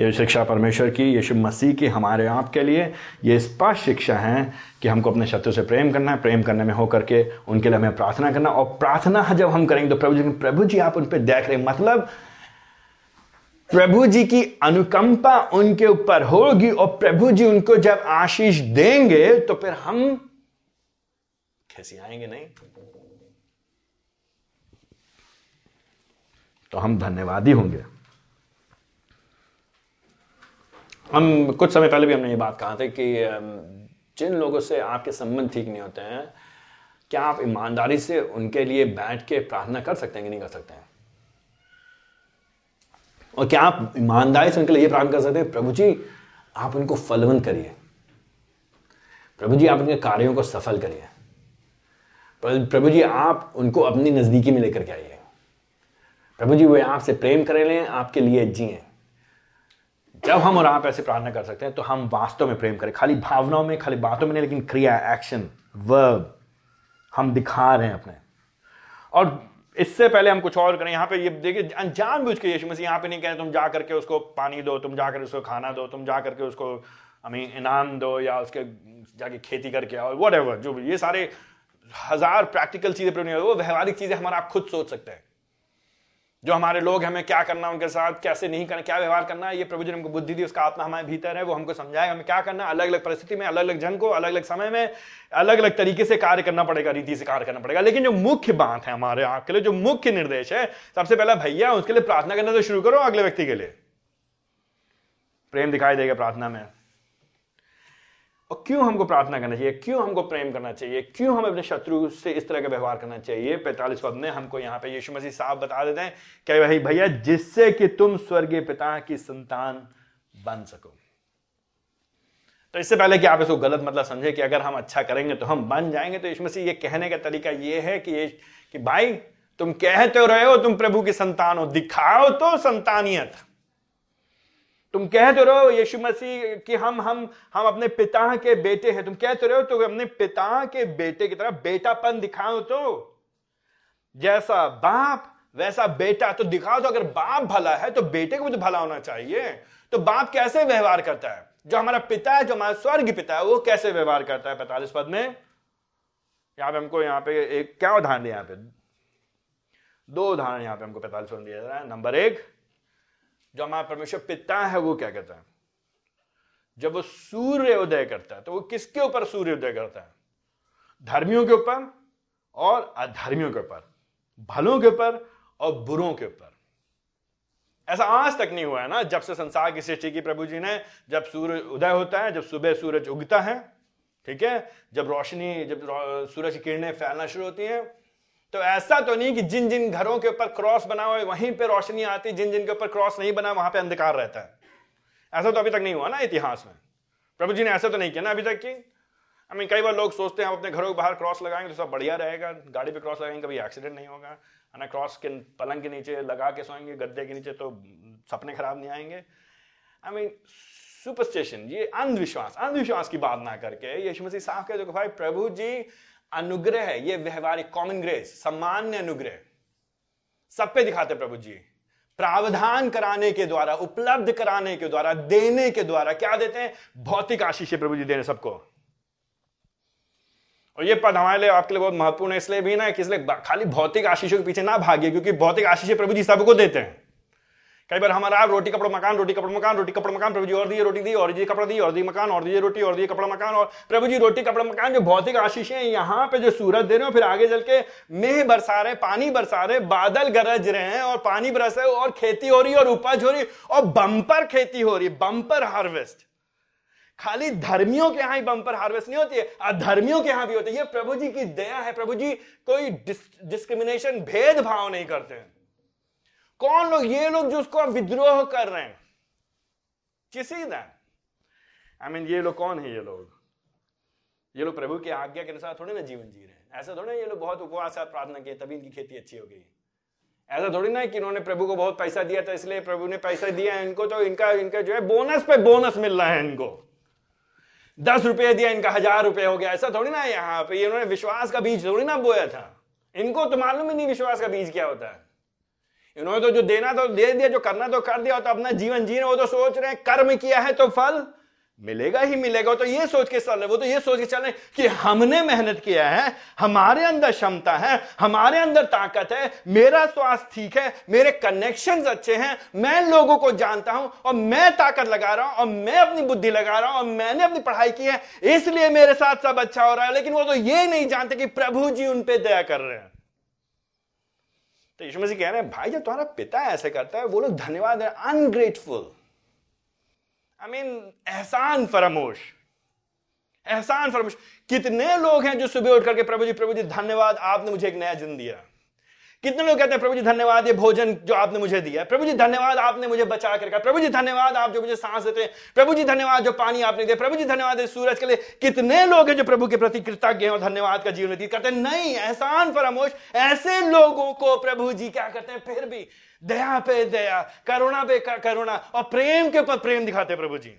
Speaker 1: ये शिक्षा परमेश्वर की, यीशु मसीह की हमारे आप के लिए। ये स्पष्ट शिक्षा है कि हमको अपने शत्रु से प्रेम करना है, प्रेम करने में होकर के उनके लिए हमें प्रार्थना करना और प्रार्थना जब हम करेंगे तो प्रभु जी प्रभु जी आप उन पर देख रहे मतलब प्रभु जी की अनुकंपा उनके ऊपर होगी और प्रभु जी उनको जब आशीष देंगे तो फिर हम कैसे आएँगे नहीं। तो हम धन्यवादी होंगे। हम कुछ समय पहले भी हमने ये बात कहा था कि जिन लोगों से आपके संबंध ठीक नहीं होते हैं, क्या आप ईमानदारी से उनके लिए बैठ के प्रार्थना कर सकते हैं कि नहीं कर सकते हैं? और क्या आप ईमानदारी से उनके लिए प्रार्थना कर सकते हैं, प्रभु जी, आप उनको फलवंत करिए। प्रभु जी, आप उनके कार्यों को सफल करिए। प्रभु जी, आप उनको अपनी नजदीकी में लेकर के आइए। प्रभु जी, वे आपसे प्रेम करें लें आपके लिए जिए। जब हम और आप ऐसे प्रार्थना कर सकते हैं तो हम वास्तव में प्रेम करें। खाली भावनाओं में, खाली बातों में नहीं, लेकिन क्रिया, एक्शन, वर्ब, हम दिखा रहे हैं अपने। और इससे पहले हम कुछ और करें। यहाँ पे ये देखिए अनजान बुझ के यीशु मसीह यहाँ पे नहीं कह रहे, तुम जा करके उसको पानी दो, तुम जा करके उसको खाना दो, तुम जा करके उसको हमें इनाम दो या उसके जाके खेती करके आओ वट जो भी। ये सारे हज़ार प्रैक्टिकल चीज़ें वो व्यवहारिक चीज़ें हमारा आप खुद सोच सकते हैं। जो हमारे लोग हमें क्या करना उनके साथ, कैसे नहीं करना, क्या व्यवहार करना है, ये प्रभु जी ने हमको बुद्धि दी, उसका आत्मा हमारे भीतर है, वो हमको समझाएगा हमें क्या करना अलग अलग परिस्थिति में अलग अलग जन को अलग अलग समय में अलग अलग तरीके से कार्य करना पड़ेगा, रीति से कार्य करना पड़ेगा। लेकिन जो मुख्य बात है हमारे आपके लिए, जो मुख्य निर्देश है, सबसे पहला भैया, उसके लिए प्रार्थना करना तो शुरू करो अगले व्यक्ति के लिए। प्रेम दिखाई देगा प्रार्थना में। और क्यों हमको प्रार्थना करना चाहिए? क्यों हमको प्रेम करना चाहिए? क्यों हमें अपने शत्रु से इस तरह का व्यवहार करना चाहिए? पैतालीस पद में हमको यहाँ पे यीशु मसीह साहब बता देते हैं कि भाई, भैया, जिससे कि तुम स्वर्गीय पिता की संतान बन सको। तो इससे पहले कि आप इसको गलत मतलब समझे कि अगर हम अच्छा करेंगे तो हम बन जाएँगे तो इसमें से ये कहने का तरीका ये है कि ये, कि भाई, तुम कहते रहे हो, तुम प्रभु की संतान हो, दिखाओ तो संतानियत। तुम कहते रहो यीशु मसीह कि हम हम हम अपने पिता के बेटे हैं। तुम कहते रहो तो अपने पिता के बेटे की तरह बेटापन दिखाओ तो। जैसा बाप, वैसा बेटा। तो दिखाओ तो अगर बाप भला है तो बेटे को भी तो भला होना चाहिए। तो बाप कैसे व्यवहार करता है? जो हमारा पिता है, जो हमारा स्वर्ग पिता है, वो कैसे व्यवहार करता है? पैतालीस पद में। यहाँ पे हमको यहाँ पे एक क्या उदाहरण दिया यहाँ पे? दो उदाहरण यहाँ पे हमको पैतालीस पद दिया जा रहा है। नंबर एक जो हमारा परमेश्वर पिता है, वो क्या कहता है? जब वो सूर्य उदय करता है तो वो किसके ऊपर सूर्य उदय करता है? धर्मियों के ऊपर और अधर्मियों के ऊपर, भलों के ऊपर और बुरों के ऊपर। ऐसा आज तक नहीं हुआ है ना, जब से संसार की सृष्टि की प्रभु जी ने, जब सूर्य उदय होता है, जब सुबह सूरज उगता है, ठीक है? जब रोशनी, जब सूरज की किरणें फैलना शुरू होती हैं तो ऐसा तो नहीं कि जिन जिन घरों के ऊपर क्रॉस बना हुआ है, वहीं पे रोशनी आती जिन जिन के ऊपर क्रॉस नहीं बना, वहाँ पे अंधकार रहता है। ऐसा तो अभी तक नहीं हुआ ना इतिहास में। प्रभु जी ने ऐसा तो नहीं किया ना अभी तक की। आई मीन कई बार लोग सोचते हैं हम अपने घरों के बाहर क्रॉस लगाएँगे तो सब बढ़िया रहेगा, गाड़ी पे क्रॉस लगाएँगे, कभी एक्सीडेंट नहीं होगा, है ना क्रॉस के पलंग के नीचे लगा के सोएँगे गद्दे के नीचे तो सपने खराब नहीं आएँगे। आई मीन सुपरस्टेशन ये अंधविश्वास अंधविश्वास की बात ना करके, यीशु मसीह साफ़ कह दो भाई, प्रभु जी अनुग्रह है ये व्यवहारिक कॉमन ग्रेस सामान्य अनुग्रह। सब पे दिखाते प्रभु जी। प्रावधान कराने के द्वारा, उपलब्ध कराने के द्वारा, देने के द्वारा क्या देते हैं? भौतिक आशीष प्रभु जी देने सबको। और ये पद हमारे लिए आपके लिए बहुत महत्वपूर्ण है, इसलिए भी ना कि इसलिए खाली भौतिक आशीषों के पीछे ना भागिए, क्योंकि भौतिक आशीष प्रभु जी सबको देते हैं। कई बार हमारा रोटी, कपड़ा, मकान, रोटी, कपड़ा, मकान, रोटी, कपड़ा, मकान, प्रभु जी और दिए रोटी दी, और दिए कपड़ा दी, और दिए मकान, और दिए रोटी, और दिए कपड़ा, मकान, और प्रभु जी रोटी, कपड़ा, मकान, जो भौतिक आशीष है, यहाँ पे जो सूरज दे रहे हो, फिर आगे चल के मेह बरसा रहे, पानी बरसा रहे, बादल गरज रहे हैं, और पानी बरस रहे और खेती हो रही और उपज हो रही और बंपर खेती हो रही बंपर हार्वेस्ट। खाली धर्मियों के यहाँ ही बंपर हार्वेस्ट नहीं होती है, अधर्मियों के यहाँ भी होती है। ये प्रभु जी की दया है, प्रभु जी कोई डिस्क्रिमिनेशन, भेदभाव नहीं करते हैं। कौन लोग? ये लोग जो उसको विद्रोह कर रहे हैं। किसी दैन आई मीन ये लोग कौन है ये लोग? ये लोग प्रभु की आज्ञा के अनुसार थोड़े ना जीवन जी रहे हैं। ऐसा थोड़ा ये लोग बहुत उपवास प्रार्थना किए, तभी इनकी खेती अच्छी हो गई। ऐसा थोड़ी ना कि इन्होंने प्रभु को बहुत पैसा दिया था इसलिए प्रभु ने पैसा दिया है इनको तो इनका इनका जो है बोनस पे बोनस मिल रहा है इनको। दस रुपए दिया, इनका हज़ार रुपये हो गया। ऐसा थोड़ी ना यहाँ पे इन्होंने विश्वास का बीज थोड़ी ना बोया था। इनको तो मालूम ही नहीं विश्वास का बीज क्या होता है। इन्होंने तो जो देना तो दे दिया, जो करना तो कर दिया तो अपना जीवन जी रहे वो तो सोच रहे हैं, कर्म किया है तो फल मिलेगा ही मिलेगा। तो ये सोच के चल रहे वो तो ये सोच के चल रहे कि हमने मेहनत किया है, हमारे अंदर क्षमता है, हमारे अंदर ताकत है, मेरा स्वास्थ्य ठीक है, मेरे कनेक्शन अच्छे हैं, मैं लोगों को जानता हूँ, और मैं ताकत लगा रहा हूँ, और मैं अपनी बुद्धि लगा रहा हूँ, और मैंने अपनी पढ़ाई की है, इसलिए मेरे साथ सब अच्छा हो रहा है। लेकिन वो तो ये नहीं जानते कि प्रभु जी उन पर दया कर रहे हैं। तो यीशु मसीह कह रहे हैं, भाई, जब तुम्हारा पिता ऐसे करता है, वो लोग धन्यवाद है अनग्रेटफुल आई मीन एहसान फरामोश। एहसान फरामोश। कितने लोग हैं जो सुबह उठ करके प्रभु जी प्रभु जी, धन्यवाद, आपने मुझे एक नया जन्म दिया। कितने लोग कहते हैं, प्रभु जी, धन्यवाद, ये भोजन जो आपने मुझे दिया प्रभु जी, धन्यवाद, आपने मुझे बचा कर रखा प्रभु जी, धन्यवाद, आप जो मुझे सांस देते हैं। प्रभु जी, धन्यवाद, जो पानी आपने दिया प्रभु जी, धन्यवाद सूरज के लिए कितने लोग हैं जो प्रभु के प्रति कृतज्ञ और धन्यवाद का जीवन व्यतीत करते हैं? नहीं, एहसान, फरामोश, ऐसे लोगों को प्रभु जी क्या करते हैं? फिर भी दया पे दया, करुणा पे करुणा और प्रेम के ऊपर प्रेम दिखाते हैं प्रभु जी।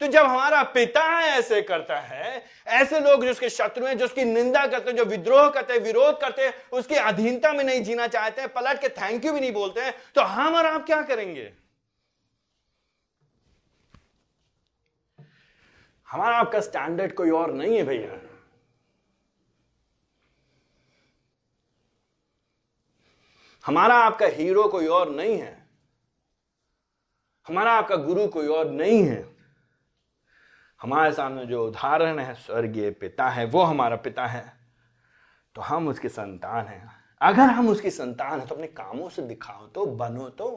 Speaker 1: तो जब हमारा पिता ऐसे करता है, ऐसे लोग जो उसके शत्रु हैं, जो उसकी निंदा करते हैं, जो विद्रोह करते हैं, विरोध करते हैं, उसकी अधीनता में नहीं जीना चाहते हैं, पलट के थैंक यू भी नहीं बोलते हैं तो हम और आप क्या करेंगे? हमारा आपका स्टैंडर्ड कोई और नहीं है भैया। हमारा आपका हीरो कोई और नहीं है। हमारा आपका गुरु कोई और नहीं है। हमारे सामने जो उदाहरण है स्वर्गीय पिता है वो हमारा पिता है। तो हम उसके संतान हैं। अगर हम उसकी संतान है तो अपने कामों से दिखाओ तो बनो तो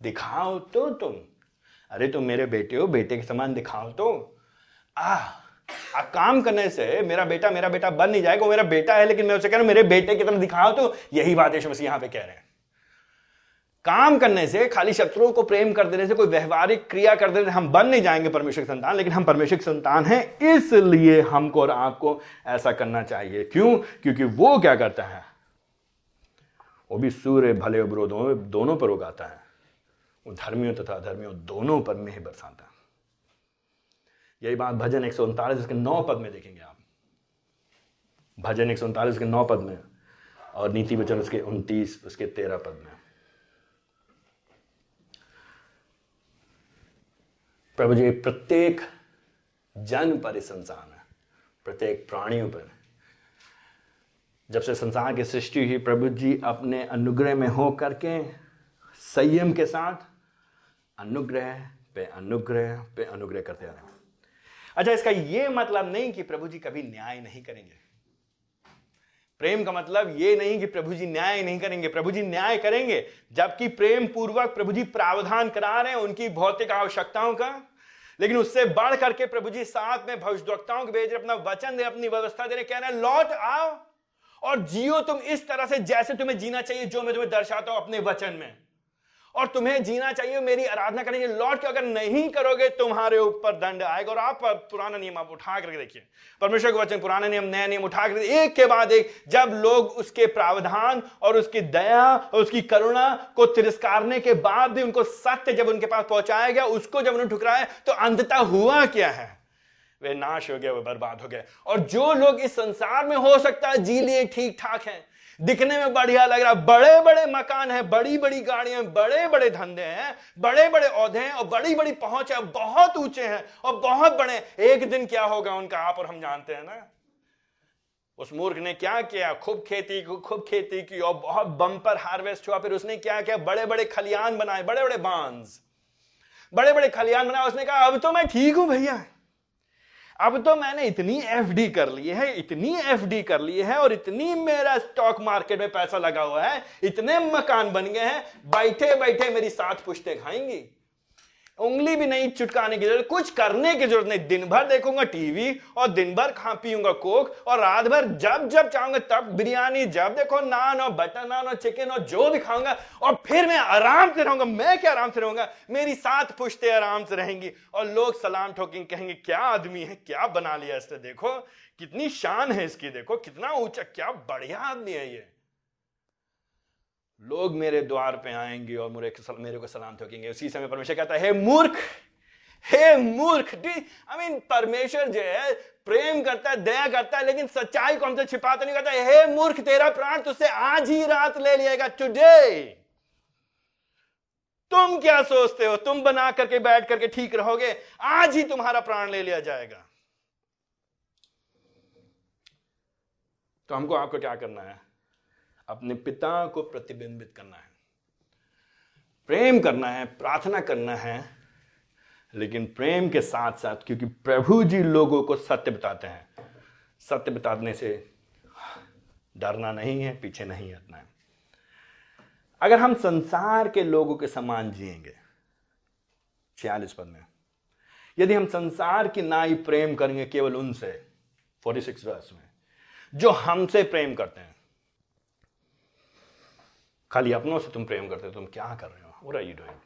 Speaker 1: दिखाओ तो तुम। अरे तुम मेरे बेटे हो बेटे के समान दिखाओ तो। आ आ, काम करने से मेरा बेटा मेरा बेटा बन नहीं जाएगा मेरा बेटा है लेकिन मैं उसे कह रहा हूँ मेरे बेटे की तरफ़ दिखाओ तो यही बात यीशु मसीह यहाँ पे कह रहे हैं। काम करने से, खाली शत्रुओं को प्रेम कर देने से, कोई व्यवहारिक क्रिया कर देने से हम बन नहीं जाएँगे परमेश्वर की संतान, लेकिन हम परमेश्वर की संतान हैं, इसलिए हमको और आपको ऐसा करना चाहिए। क्यों? क्योंकि वो क्या करता है? वो भी सूर्य, भले उपरोधों दोनों पर उगाता है। वो धर्मियों तथा धर्मियों दोनों पर बरसाता। है यही बात भजन एक सौ उनतालीस उसके नौ पद में देखेंगे आप। भजन एक सौ उनतालीस के नौ पद में और नीति वचन उसके उनतीस, उसके तेरह पद में। प्रभु जी, प्रत्येक जन पर इस संसार में, प्रत्येक प्राणियों पर। जब से संसार की सृष्टि हुई, प्रभु जी अपने अनुग्रह में हो करके, संयम के साथ अनुग्रह पे अनुग्रह पे अनुग्रह करते रहे अच्छा इसका यह मतलब नहीं कि प्रभु जी कभी न्याय नहीं करेंगे। प्रेम का मतलब ये नहीं कि प्रभु जी न्याय नहीं करेंगे प्रभु जी न्याय करेंगे, जबकि प्रेम पूर्वक प्रभु जी प्रावधान करा रहे हैं, उनकी भौतिक आवश्यकताओं का। लेकिन उससे बढ़ करके प्रभु जी साथ में भविष्यवक्ताओं के भेज रहे अपना वचन दे, अपनी व्यवस्था दे रहे कह रहे हैं, लौट आओ और जियो तुम इस तरह से जैसे तुम्हें जीना चाहिए, जो मैं तुम्हें दर्शाता हूँ अपने वचन में। और तुम्हें जीना चाहिए, मेरी आराधना करेंगे लौट के अगर नहीं करोगे, तुम्हारे ऊपर दंड आएगा। और आप पुराना नियम आप उठा करके देखिए। परमेश्वर के वचन, पुराने नियम, नए नियम उठा कर एक के बाद एक, जब लोग उसके प्रावधान और उसकी दया और उसकी करुणा को तिरस्कारने के बाद भी उनको सत्य जब उनके पास पहुँचाया गया, उसको जब उन्हें ठुकराया तो अंततः हुआ क्या है? वे नाश हो गए, वे बर्बाद हो गए। और जो लोग इस संसार में हो सकता है, जी लिए ठीक ठाक हैं। दिखने में बढ़िया लग रहा बड़े बड़े मकान है बड़ी बड़ी गाड़ियाँ बड़े बड़े धंधे हैं बड़े बड़े औधे हैं और बड़ी बड़ी पहुँच है, बहुत ऊँचे हैं और बहुत बड़े एक दिन क्या होगा उनका, आप और हम जानते हैं ना? उस मूर्ख ने क्या किया? खूब खेती खूब खेती की और बहुत बम्पर हार्वेस्ट हुआ। फिर उसने क्या किया? बड़े बड़े खलियान बनाए बड़े बड़े बाँस। बड़े बड़े खलियान बनाए। उसने कहा, अब तो मैं ठीक हूँ भैया। अब तो मैंने इतनी एफडी कर ली है, इतनी एफडी कर ली है और इतनी मेरा स्टॉक मार्केट में पैसा लगा हुआ है, इतने मकान बन गए हैं बैठे बैठे मेरी साथ पुश्ते खाएँगी। उंगली भी नहीं चुटकाने की ज़रूरत, कुछ करने की ज़रूरत नहीं। दिन भर देखूँगा टीवी और दिन भर खा पीऊँगा कोक और रात भर जब जब चाहूँगा तब बिरयानी, जब देखो नान और बटर नान और चिकन और जो भी खाऊँगा और फिर मैं आराम से रहूँगा। मैं क्या आराम से रहूँगा? मेरी साथ पुश्ते आराम से रहेंगी और लोग सलाम ठोकेंगे, कहेंगे, क्या आदमी है? क्या बना लिया इसने? देखो, कितनी शान है इसकी, देखो, कितना ऊँचा, क्या बढ़िया आदमी है ये। लोग मेरे द्वार पे आएँगे और मेरे मेरे को सलाम ठोकेंगे। उसी समय परमेश्वर कहता है मूर्ख, हे मूर्ख आई मीन परमेश्वर जो है, प्रेम करता है, दया करता है, लेकिन सच्चाई को हमसे छिपाता नहीं करता हे। मूर्ख, तेरा प्राण तुझसे आज ही रात ले लिएगा टुडे तुम क्या सोचते हो? तुम बना करके, बैठ करके ठीक रहोगे, आज ही तुम्हारा प्राण ले लिया जाएगा। तो हमको आपको क्या करना है? अपने पिता को प्रतिबिंबित करना है। प्रेम करना है, प्रार्थना करना है, लेकिन प्रेम के साथ साथ क्योंकि प्रभु जी लोगों को सत्य बताते हैं, सत्य बताने से डरना नहीं है, पीछे नहीं हटना है। अगर हम संसार के लोगों के समान जिएँगे, छियालीस पद में, यदि हम संसार की नाई प्रेम करेंगे केवल उनसे 46 वर्ष में, जो हमसे प्रेम करते हैं खाली अपनों से तुम प्रेम करते हो, तुम क्या कर रहे हो? वो यू डूइंग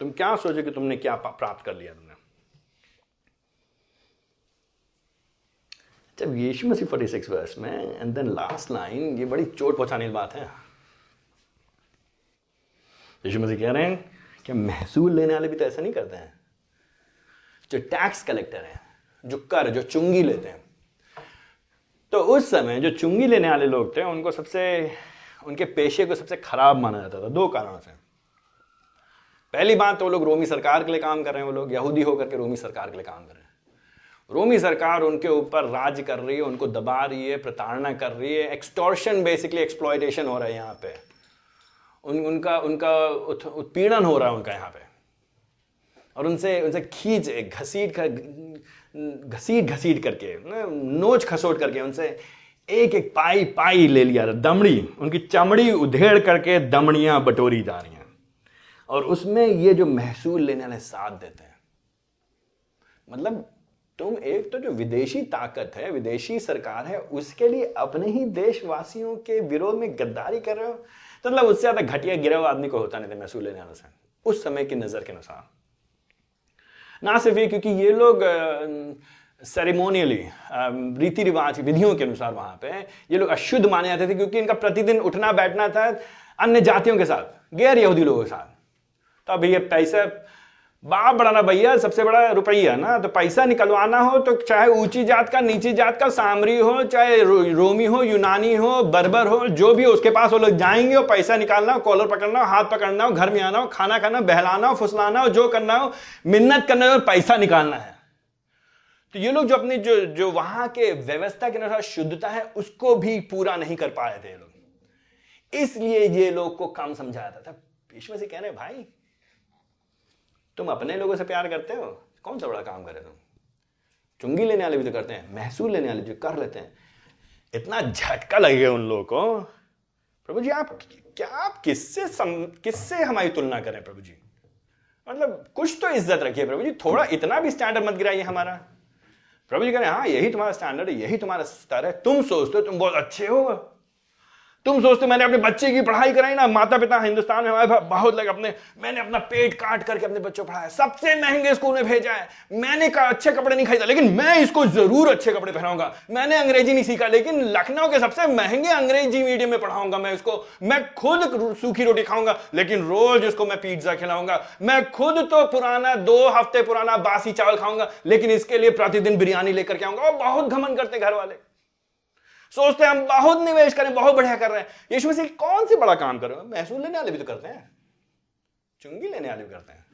Speaker 1: तुम क्या सोचे कि तुमने क्या प्राप्त कर लिया तुमने? जब यीशु मसीह फोर्टी सिक्स वर्स में एंड देन लास्ट लाइन ये बड़ी चोट पहुँचाने की बात है। यीशु मसीह कह रहे हैं कि महसूल लेने वाले भी तो ऐसा नहीं करते हैं। जो टैक्स कलेक्टर हैं, जो कर, जो चुंगी लेते हैं। तो उस समय जो चुंगी लेने वाले लोग थे, उनको सबसे उनके पेशे को सबसे खराब माना जाता था, दो कारणों से। पहली बात तो वो लोग रोमी सरकार के लिए काम कर रहे हैं, वो लोग यहूदी होकर के रोमी सरकार के लिए काम कर रहे हैं। रोमी सरकार उनके ऊपर राज कर रही है, उनको दबा रही है, प्रताड़ना कर रही है एक्सटोर्शन बेसिकली एक्सप्लॉयटेशन हो रहा है यहाँ पे। उन, उनका उनका उत्पीड़न हो रहा है उनका यहाँ पे। और उनसे उनसे खींच, घसीट घसीट घसीट करके नोच खसोट करके उनसे एक एक पाई पाई ले लिया दमड़ी। उनकी चमड़ी उधेड़ करके दमड़ियाँ बटोरी जा रही हैं। और उसमें ये जो महसूल लेने वाले साथ देते हैं। मतलब तुम एक तो जो विदेशी ताकत है, विदेशी सरकार है, उसके लिए अपने ही देशवासियों के विरोध में गद्दारी कर रहे हो। तो मतलब उससे ज़्यादा घटिया गिरा हुआ आदमी को होता नहीं था महसूल लेने वाला से। उस समय की नज़र के अनुसार। ना सिर्फ़ ये, क्योंकि ये लोग सेरेमोनियली रीति रिवाज विधियों के अनुसार वहाँ पे ये लोग अशुद्ध माने जाते थे क्योंकि इनका प्रतिदिन उठना बैठना था अन्य जातियों के साथ गैर यहूदी लोगों के साथ। तो अभी ये पैसा बाप बड़ा ना भैया सबसे बड़ा रुपया ना तो पैसा निकलवाना हो तो चाहे ऊँची जात का नीची जात का सामरी हो चाहे रो, रोमी हो यूनानी हो बर्बर हो जो भी हो उसके पास वो लोग जाएँगे और पैसा निकालना हो कॉलर पकड़ना हो हाथ पकड़ना हो घर में आना हो खाना खाना बहलाना हो फुसलाना हो जो करना हो मिन्नत करना हो पैसा निकालना है। तो ये लोग जो अपनी जो जो वहाँ के व्यवस्था के अनुसार शुद्धता है, उसको भी पूरा नहीं कर पा रहे थे ये लोग। इसलिए ये लोग को कम समझाया था। ईश्वर से कह रहे भाई, तुम अपने लोगों से प्यार करते हो? कौन सा बड़ा काम करे तुम? चुंगी लेने वाले भी तो करते हैं, महसूल लेने वाले जो कर लेते हैं। इतना झटका लगेगा उन लोगों को। प्रभु जी, आप क्या, आप किससे किससे हमारी तुलना करें प्रभु जी? मतलब कुछ तो इज़्ज़त रखिए प्रभु जी, थोड़ा इतना भी स्टैंडर्ड मत गिराइए हमारा। प्रभु जी कह रहे हैं हाँ यही तुम्हारा स्टैंडर्ड है, यही तुम्हारा स्तर है, तुम सोचते हो तुम बहुत अच्छे हो। तुम सोचते मैंने अपने बच्चे की पढ़ाई कराई ना माता पिता हिंदुस्तान में हमारे बहुत लगे अपने, मैंने अपना पेट काट करके अपने बच्चों पढ़ाया। सबसे महँगे स्कूल में भेजा है। मैंने कहा अच्छे कपड़े नहीं खरीदा, लेकिन मैं इसको ज़रूर अच्छे कपड़े पहनाऊँगा। मैंने अंग्रेज़ी नहीं सीखा, लेकिन लखनऊ के सबसे महँगे अंग्रेज़ी मीडियम में पढ़ाऊँगा मैं इसको। मैं खुद सूखी रोटी खाऊँगा, लेकिन रोज उसको मैं पिज्जा खिलाऊँगा। मैं खुद तो पुराना, दो हफ़्ते पुराना बासी चावल खाऊँगा, लेकिन इसके लिए प्रतिदिन बिरयानी लेकर के आऊँगा और बहुत घमन करते घर वाले। सोचते हैं, हम बहुत निवेश करें, बहुत बढ़िया कर रहे हैं। यीशु मसीह, कौन सी बड़ा काम कर रहे हैं? महसूल लेने वाले भी तो करते हैं। चुंगी लेने वाले भी करते हैं।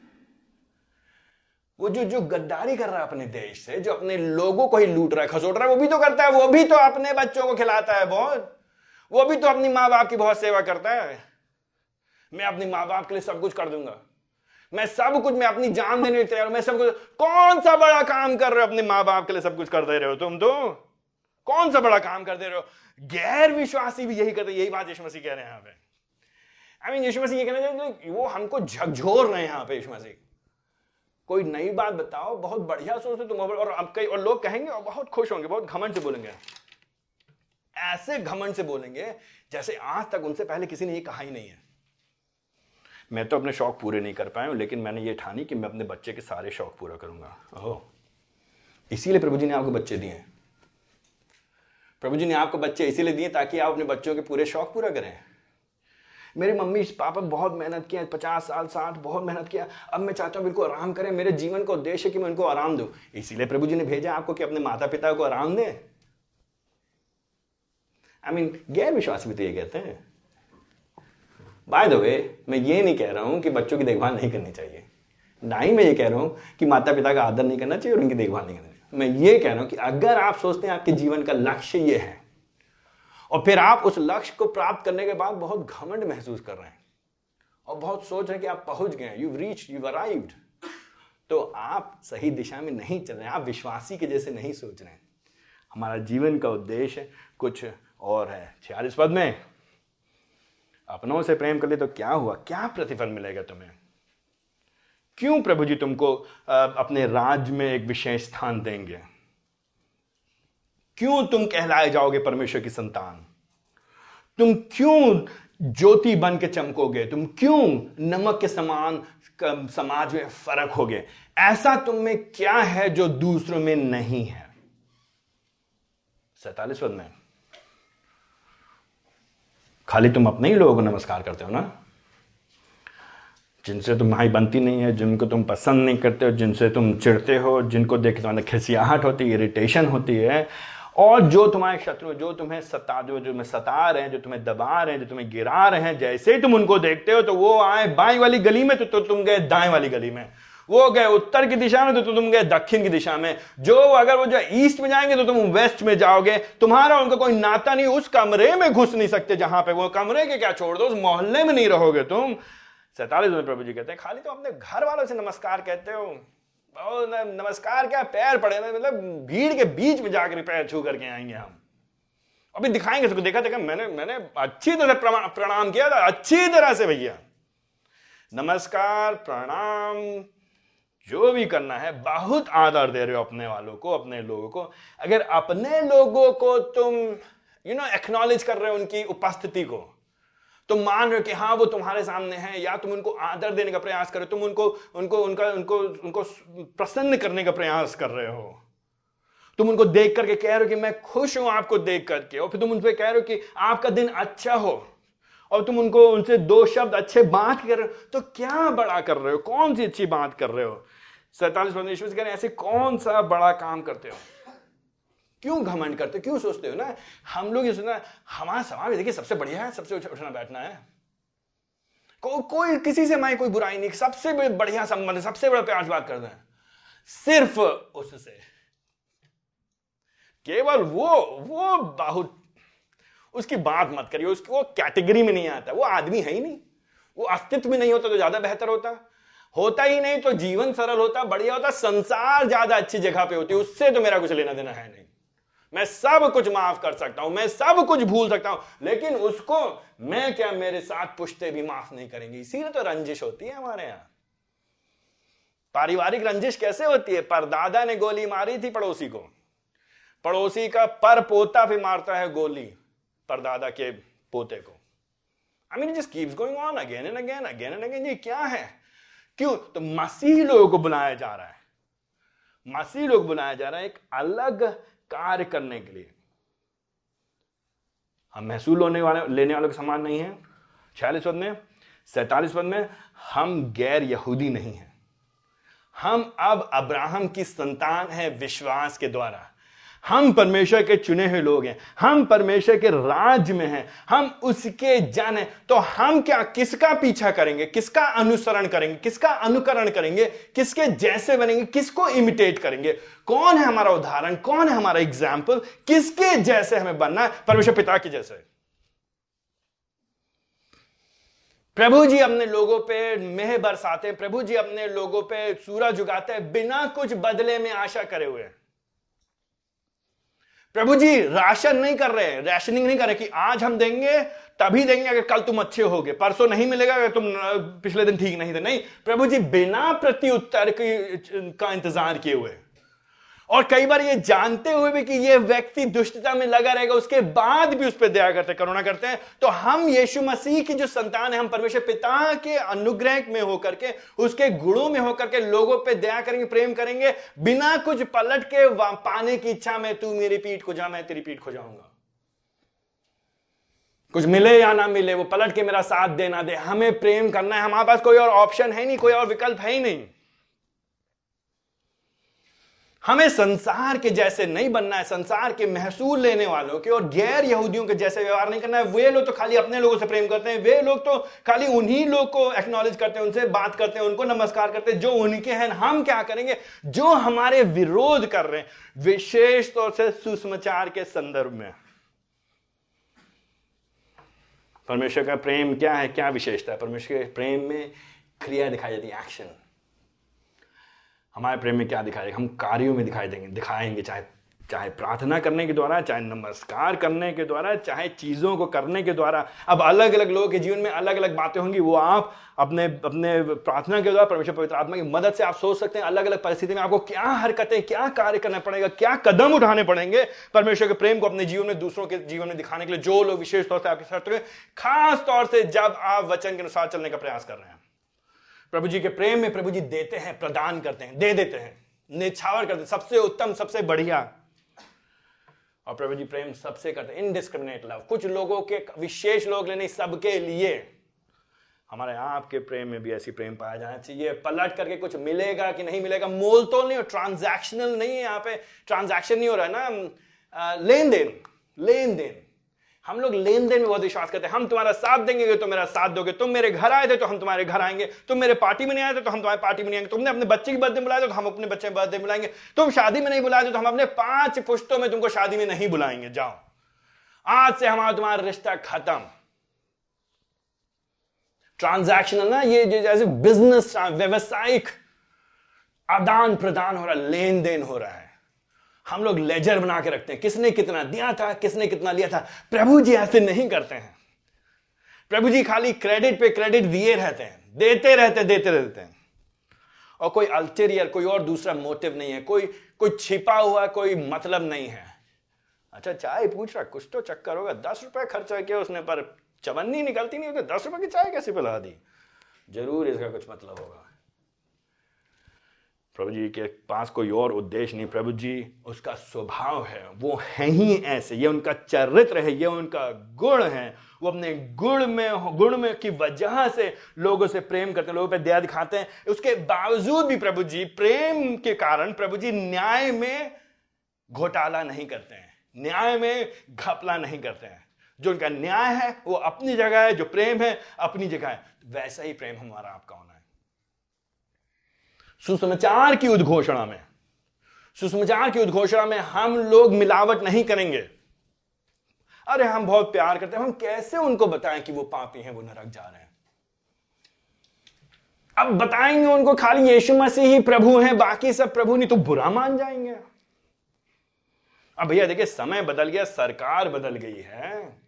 Speaker 1: वो जो जो गद्दारी कर रहा है अपने देश से, जो अपने लोगों को ही लूट रहा है, खसोट रहा है, वो भी तो करता है, वो भी तो अपने बच्चों को खिलाता है बहुत। वो भी तो अपनी माँ बाप की बहुत सेवा करता है। मैं अपने माँ बाप के लिए सब कुछ कर दूँगा। मैं सब कुछ, मैं अपनी जान देने तैयार हूँ, मैं सब कुछ। कौन सा बड़ा काम कर रहे हो? अपने माँ बाप के लिए सब कुछ कर दे रहे हो तुम तो? कौन सा बड़ा काम कर दे रहे? हो गैर विश्वासी भी यही करते यही बात यीशु मसीह कह रहे हैं यहाँ पे। आई मीन यीशु मसीह ये कहना चाहते वो हमको झकझोर रहे हैं यहाँ पे, यीशु मसीह। कोई नई बात बताओ, बहुत बढ़िया सोचते तुम, और अब कई, और लोग कहेंगे, और बहुत खुश होंगे, बहुत घमंड से बोलेंगे। ऐसे घमंड से बोलेंगे, जैसे आज तक उनसे पहले किसी ने ये कहा ही नहीं है। मैं तो अपने शौक पूरे नहीं कर पाया हूँ, लेकिन मैंने ये ठानी कि मैं अपने बच्चे के सारे शौक पूरा करूँगा। ओह। इसीलिए प्रभु जी ने आपको बच्चे दिए प्रभु जी ने आपको बच्चे इसीलिए दिए ताकि आप अपने बच्चों के पूरे शौक पूरा करें। मेरे मम्मी पापा बहुत मेहनत किया, पचास साल, साठ, बहुत मेहनत किया। अब मैं चाहता हूँ बिल्कुल आराम करें, मेरे जीवन का उद्देश्य है कि मैं उनको आराम दूँ। इसीलिए प्रभु जी ने भेजा आपको कि अपने माता पिता को आराम दें। आई मीन गैर विश्वास भी तो ये कहते हैं। बाय द वे मैं ये नहीं कह रहा हूँ कि बच्चों की देखभाल नहीं करनी चाहिए। ना ही मैं ये कह रहा हूँ कि माता पिता का आदर नहीं करना चाहिए और उनकी देखभाल नहीं करनी मैं ये कह रहा हूँ कि अगर आप सोचते हैं आपके जीवन का लक्ष्य ये है, और फिर आप उस लक्ष्य को प्राप्त करने के बाद बहुत घमंड महसूस कर रहे हैं, और बहुत सोच रहे हैं कि आप पहुँच गए यू रीच यू अराइव्ड तो आप सही दिशा में नहीं चल रहे हैं, आप विश्वासी के जैसे नहीं सोच रहे हैं। हमारा जीवन का उद्देश्य कुछ और है। छियालीस पद में, अपनों से प्रेम कर ले तो क्या हुआ? क्या प्रतिफल मिलेगा तुम्हें? क्यों प्रभु जी तुमको अपने राज्य में एक विशेष स्थान देंगे? क्यों तुम कहलाए जाओगे परमेश्वर की संतान? तुम क्यों ज्योति बन के चमकोगे? तुम क्यों नमक के समान समाज में फ़र्क होगे? ऐसा तुम में क्या है जो दूसरों में नहीं है? सैतालीस पद में। खाली तुम अपने ही लोगों को नमस्कार करते हो ना? जिनसे तुम्हारी बनती नहीं है जिनको तुम पसंद नहीं करते हो जिनसे तुम चिढ़ते हो जिनको देख के खिसियाहट होती है इरिटेशन होती है और जो तुम्हारे शत्रु जो तुम्हें सता जो तुम्हें सता रहे हैं जो तुम्हें दबा रहे हैं जो तुम्हें गिरा रहे हैं जैसे ही तुम उनको देखते हो तो वो आए बाएँ वाली गली में तो, तो तुम गए दाएँ वाली गली में। वो गए उत्तर की दिशा में तो, तो तुम गए दक्षिण की दिशा में। जो अगर वो जो ईस्ट में जाएँगे तो तुम वेस्ट में जाओगे। तुम्हारा उनका कोई नाता नहीं उस कमरे में घुस नहीं सकते जहाँ पे वो कमरे के क्या छोड़ दो उस मोहल्ले में नहीं रहोगे तुम। सैतालीस में प्रभु जी कहते हैं, खाली तो अपने घर वालों से नमस्कार कहते हो। नमस्कार क्या, पैर पड़े मतलब भीड़ के बीच में जाकर पैर छू करके आएँगे हम। अभी दिखाएँगे उसको देखा देखा, मैंने मैंने अच्छी तरह प्रणाम किया था, अच्छी तरह से भैया। नमस्कार, प्रणाम, जो भी करना है, बहुत आदर दे रहे हो अपने वालों को, अपने लोगों को। अगर अपने लोगों को तुम यू नो एक्नॉलेज कर रहे हो उनकी उपस्थिति को तुम मान रहे हो कि हाँ वो तुम्हारे सामने है, या तुम उनको आदर देने का प्रयास करो तुम उनको उनको, उनका, उनको उनको प्रसन्न करने का प्रयास कर रहे हो। तुम उनको देख करके कह रहे हो कि मैं खुश हूँ आपको देख करके, और फिर तुम उनसे कह रहे हो कि आपका दिन अच्छा हो, और तुम उनको, उनसे दो शब्द अच्छे बात कर रहे हो तो क्या बड़ा कर रहे हो? कौन सी अच्छी बात कर रहे हो? सैतालीस कह रहे ऐसे कौन सा बड़ा काम करते हो? क्यों घमंड करते हो? क्यों सोचते हो ना? हम लोग ये सोचना हमारा समाज देखिए सबसे बढ़िया है सबसे उठना बैठना है। को, कोई किसी से हमारी कोई बुराई नहीं सबसे बढ़िया संबंध सबसे बड़ा प्यार बात करते हैं। सिर्फ़ उससे। केवल वो वो बहुत उसकी बात मत करिए उसकी वो कैटेगरी में नहीं आता वो आदमी है ही नहीं। वो अस्तित्व में नहीं होता तो ज़्यादा बेहतर होता। होता ही नहीं तो जीवन सरल होता बढ़िया होता संसार ज़्यादा अच्छी जगह पे होती उससे तो मेरा कुछ लेना देना है नहीं। मैं सब कुछ माफ़ कर सकता हूँ, मैं सब कुछ भूल सकता हूँ, लेकिन उसको मैं क्या मेरे साथ पुश्ते भी माफ़ नहीं करेंगे? इसीलिए तो रंजिश होती है हमारे यहाँ। पारिवारिक रंजिश कैसे होती है? परदादा ने गोली मारी थी पड़ोसी को। पड़ोसी का पर पोता भी मारता है गोली, परदादा के पोते को। I mean just keeps going on again and again again and again ये क्या है? क्यों? तो मसीह लोगों को बुलाया जा रहा है। मसीह लोग बुलाया जा रहा है एक अलग कार्य करने के लिए। हम महसूल होने वाले, लेने वालों के समान नहीं है। छियालीस पद में, सैतालीस पद में, हम गैर यहूदी नहीं है। हम अब अब्राहम की संतान है विश्वास के द्वारा। हम परमेश्वर के चुने हुए लोग हैं, हम परमेश्वर के राज में हैं, हम उसके जन हैं तो हम क्या किसका पीछा करेंगे, किसका अनुसरण करेंगे, किसका अनुकरण करेंगे, किसके जैसे बनेंगे, किसको इमिटेट करेंगे? कौन है हमारा उदाहरण, कौन है हमारा एग्ज़ाम्पल किसके जैसे हमें बनना है? परमेश्वर पिता के जैसे। प्रभु जी अपने लोगों पे मेह बरसाते हैं, प्रभु जी अपने लोगों पे सूरज उगाते हैं, बिना कुछ बदले में आशा करे हुए हैं। प्रभु जी, राशन नहीं कर रहे हैं रैशनिंग नहीं कर रहे कि आज हम देंगे, तभी देंगे अगर कल तुम अच्छे हो गए परसों नहीं मिलेगा अगर तुम पिछले दिन ठीक नहीं थे। नहीं, प्रभु जी, बिना प्रत्युत्तर का इंतज़ार किए हुए। और कई बार ये जानते हुए भी कि ये व्यक्ति दुष्टता में लगा रहेगा, उसके बाद भी उस पर दया करते, करुणा करते हैं। तो हम यीशु मसीह की जो संतान है, हम परमेश्वर पिता के अनुग्रह में होकर के, उसके गुणों में होकर के लोगों पे दया करेंगे, प्रेम करेंगे। बिना कुछ पलट के पाने की इच्छा में तू मेरी पीठ को जा, मैं तेरी पीठ को जाऊँगा। कुछ मिले या ना मिले, वो पलट के मेरा साथ देना दे। हमें प्रेम करना है, हमारे पास कोई और ऑप्शन है नहीं, कोई और विकल्प है ही नहीं। हमें संसार के जैसे नहीं बनना है, संसार के महसूल लेने वालों के और गैर यहूदियों के जैसे व्यवहार नहीं करना है। वे लोग तो खाली अपने लोगों से प्रेम करते हैं, वे लोग तो खाली उन्हीं लोग को एक्नॉलेज करते हैं, उनसे बात करते हैं, उनको नमस्कार करते हैं, जो उनके हैं, हम क्या करेंगे? जो हमारे विरोध कर रहे हैं, विशेष तौर से सुसमाचार के संदर्भ में। परमेश्वर का प्रेम क्या है? क्या विशेषता है? परमेश्वर के प्रेम में क्रिया दिखाई जाती है एक्शन हमारे प्रेम में क्या दिखाएगा हम कार्यों में दिखाई देंगे, दिखाएँगे, चाहे चाहे प्रार्थना करने के द्वारा, चाहे नमस्कार करने के द्वारा, चाहे चीज़ों को करने के द्वारा। अब अलग अलग लोगों के जीवन में अलग अलग बातें होंगी, वो आप अपने अपने प्रार्थना के द्वारा परमेश्वर पवित्र आत्मा की मदद से आप सोच सकते हैं। अलग अलग परिस्थिति में आपको क्या हरकतें, क्या कार्य करना पड़ेगा, क्या कदम उठाने पड़ेंगे परमेश्वर के प्रेम को अपने जीवन में, दूसरों के जीवन में दिखाने के लिए, जो लोग विशेष तौर से आपके साथ खास तौर से जब आप वचन के अनुसार चलने का प्रयास कर रहे हैं। प्रभु जी के प्रेम में प्रभु जी देते हैं, प्रदान करते हैं, दे देते हैं, निछावर करते हैं, सबसे उत्तम, सबसे बढ़िया। और प्रभु जी प्रेम सबसे करते हैं इनडिस्क्रिमिनेट लव कुछ लोगों के, विशेष लोग नहीं सबके लिए हमारे आपके प्रेम में भी ऐसी प्रेम पाया जाना चाहिए। पलट करके कुछ मिलेगा कि नहीं मिलेगा, मोल तो नहीं हो ट्रांजैक्शनल नहीं है यहाँ पे ट्रांजैक्शन नहीं हो रहा है ना लेन देन लेन देन। हम लोग लेन देन में बहुत विश्वास करते हैं। हम तुम्हारा साथ देंगे तो मेरा साथ दोगे। तुम मेरे घर आए थे तो हम तुम्हारे घर आएँगे। तुम मेरे पार्टी में नहीं आए थे तो हम तुम्हारे पार्टी में नहीं आएँगे। तुमने अपने बच्चे की बर्थडे बुलाए तो हम अपने बच्चे की बर्थडे बुलाएँगे। तुम शादी में नहीं बुलाए तो हम अपने पाँच पुश्तों में तुमको शादी में नहीं बुलाएँगे। जाओ। आज से हमारा तुम्हारा रिश्ता खत्म। ट्रांजैक्शनल ना, ये जैसे बिज़नेस व्यवसायिक आदान प्रदान हो रहा है लेन देन हो रहा है। हम लोग लेजर बना के रखते हैं। किसने कितना दिया था, किसने कितना लिया था? प्रभु जी ऐसे नहीं करते हैं। प्रभु जी खाली क्रेडिट पे क्रेडिट दिए रहते हैं। देते रहते देते रहते हैं। और कोई अल्टेरियर कोई और दूसरा मोटिव नहीं है। कोई कोई छिपा हुआ कोई मतलब नहीं है। अच्छा चाय पूछ रहा, कुछ तो चक्कर होगा। दस रुपए खर्च किया उसने पर चवन्नी निकलती नहीं होती। दस रुपए की चाय कैसे पिला दी? ज़रूर इसका कुछ मतलब होगा। प्रभु जी के पास कोई और उद्देश्य नहीं, प्रभु जी, उसका स्वभाव है, वो है ही ऐसे, ये उनका चरित्र है, ये उनका गुण है, वो अपने गुण में गुण में की वजह से लोगों से प्रेम करते हैं, लोगों पे दया दिखाते हैं, उसके बावजूद भी प्रभु जी, प्रेम के कारण प्रभु जी न्याय में घोटाला नहीं करते हैं, न्याय में घपला नहीं करते हैं, जो उनका न्याय है, वो अपनी जगह है, जो प्रेम है, अपनी जगह है, वैसा ही प्रेम हमारा आपका होना सुसमाचार की उद्घोषणा में, सुसमाचार की उद्घोषणा में हम लोग मिलावट नहीं करेंगे। अरे, हम बहुत प्यार करते हैं, हम कैसे उनको बताएँ कि वो पापी हैं, वो नरक जा रहे हैं? अब बताएँगे उनको, खाली यीशु मसीह ही प्रभु हैं, बाकी सब प्रभु नहीं तो बुरा मान जाएँगे। अब भैया, देखिए, समय बदल गया, सरकार बदल गई है।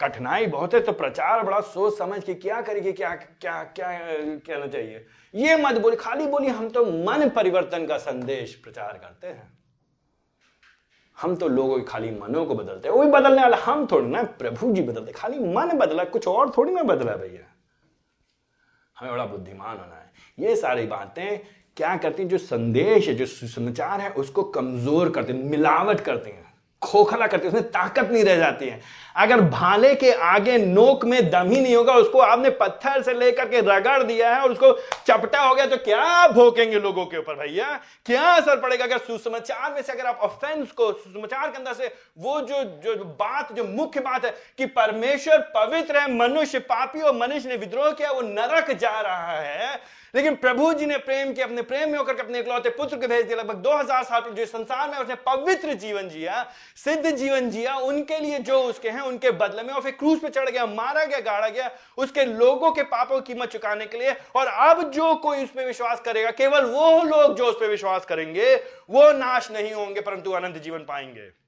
Speaker 1: कठिनाई बहुत है तो प्रचार बड़ा सोच समझ के, क्या करेगी क्या क्या क्या, कहना चाहिए। ये मत बोली, खाली बोली हम तो मन परिवर्तन का संदेश प्रचार करते हैं। हम तो लोगों के खाली मनों को बदलते हैं। वही बदलने वाला, हम थोड़ी ना, प्रभु जी बदलते खाली मन बदला, कुछ और थोड़ी ना बदला भैया। हमें बड़ा बुद्धिमान होना है। ये सारी बातें क्या करती हैं, जो संदेश है, जो सुसमाचार है, उसको कमज़ोर करते मिलावट करती हैं। खोखला करती है, उसमें ताकत नहीं रह जाती है। अगर भाले के आगे नोक में दम ही नहीं होगा, उसको आपने पत्थर से लेकर के रगड़ दिया है और उसको चपटा हो गया तो क्या भोकेंगे लोगों के ऊपर भैया? क्या असर पड़ेगा अगर सुसमाचार में से अगर आप ऑफेंस को, सुसमाचार के अंदर से वो जो जो बात, जो मुख्य बात है कि परमेश्वर पवित्र है, मनुष्य पापी और मनुष्य ने विद्रोह किया, वो नरक जा रहा है लेकिन प्रभु जी ने प्रेम के अपने प्रेम में होकर के अपने इकलौते पुत्र को भेज दिया। लगभग 2000 साल जो संसार में उसने पवित्र जीवन जिया, सिद्ध जीवन जिया, उनके लिए जो उसके हैं, उनके बदले में और फिर क्रूज पे चढ़ गया, मारा गया, गाड़ा गया, उसके लोगों के पापों की कीमत चुकाने के लिए। और अब जो कोई उस पर विश्वास करेगा, केवल वो लोग जो उस पर विश्वास करेंगे, वो नाश नहीं होंगे, परंतु अनंत जीवन पाएँगे।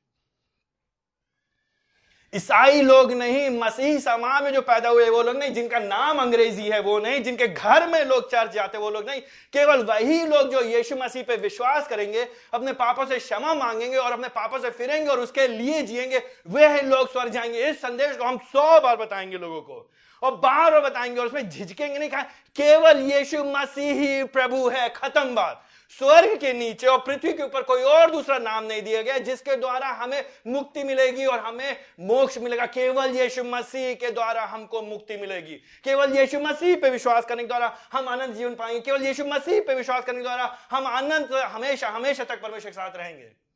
Speaker 1: ईसाई लोग नहीं, मसीह समाज में जो पैदा हुए, वो लोग नहीं, जिनका नाम अंग्रेज़ी है, वो नहीं, जिनके घर में लोग चर्च जाते वो लोग नहीं। केवल वही लोग जो यीशु मसीह पे विश्वास करेंगे, अपने पापों से क्षमा मांगेंगे और अपने पापों से फिरेंगे और उसके लिए जिएँगे वे लोग स्वर जाएँगे। इस संदेश को हम सौ बार बताएँगे लोगों को। और बार बार बताएँगे और उसमें झिझकेंगे नहीं, कहा, केवल यीशु मसीह ही प्रभु है, खत्म बात। स्वर्ग के नीचे और पृथ्वी के ऊपर कोई और दूसरा नाम नहीं दिया गया, जिसके द्वारा हमें मुक्ति मिलेगी और हमें मोक्ष मिलेगा। केवल यीशु मसीह के द्वारा हमको मुक्ति मिलेगी। केवल यीशु मसीह पे विश्वास करने के द्वारा हम आनंद जीवन पाएँगे। केवल यीशु मसीह पे विश्वास करने के द्वारा हम आनंद, हमेशा हमेशा तक परमेश्वर के साथ रहेंगे।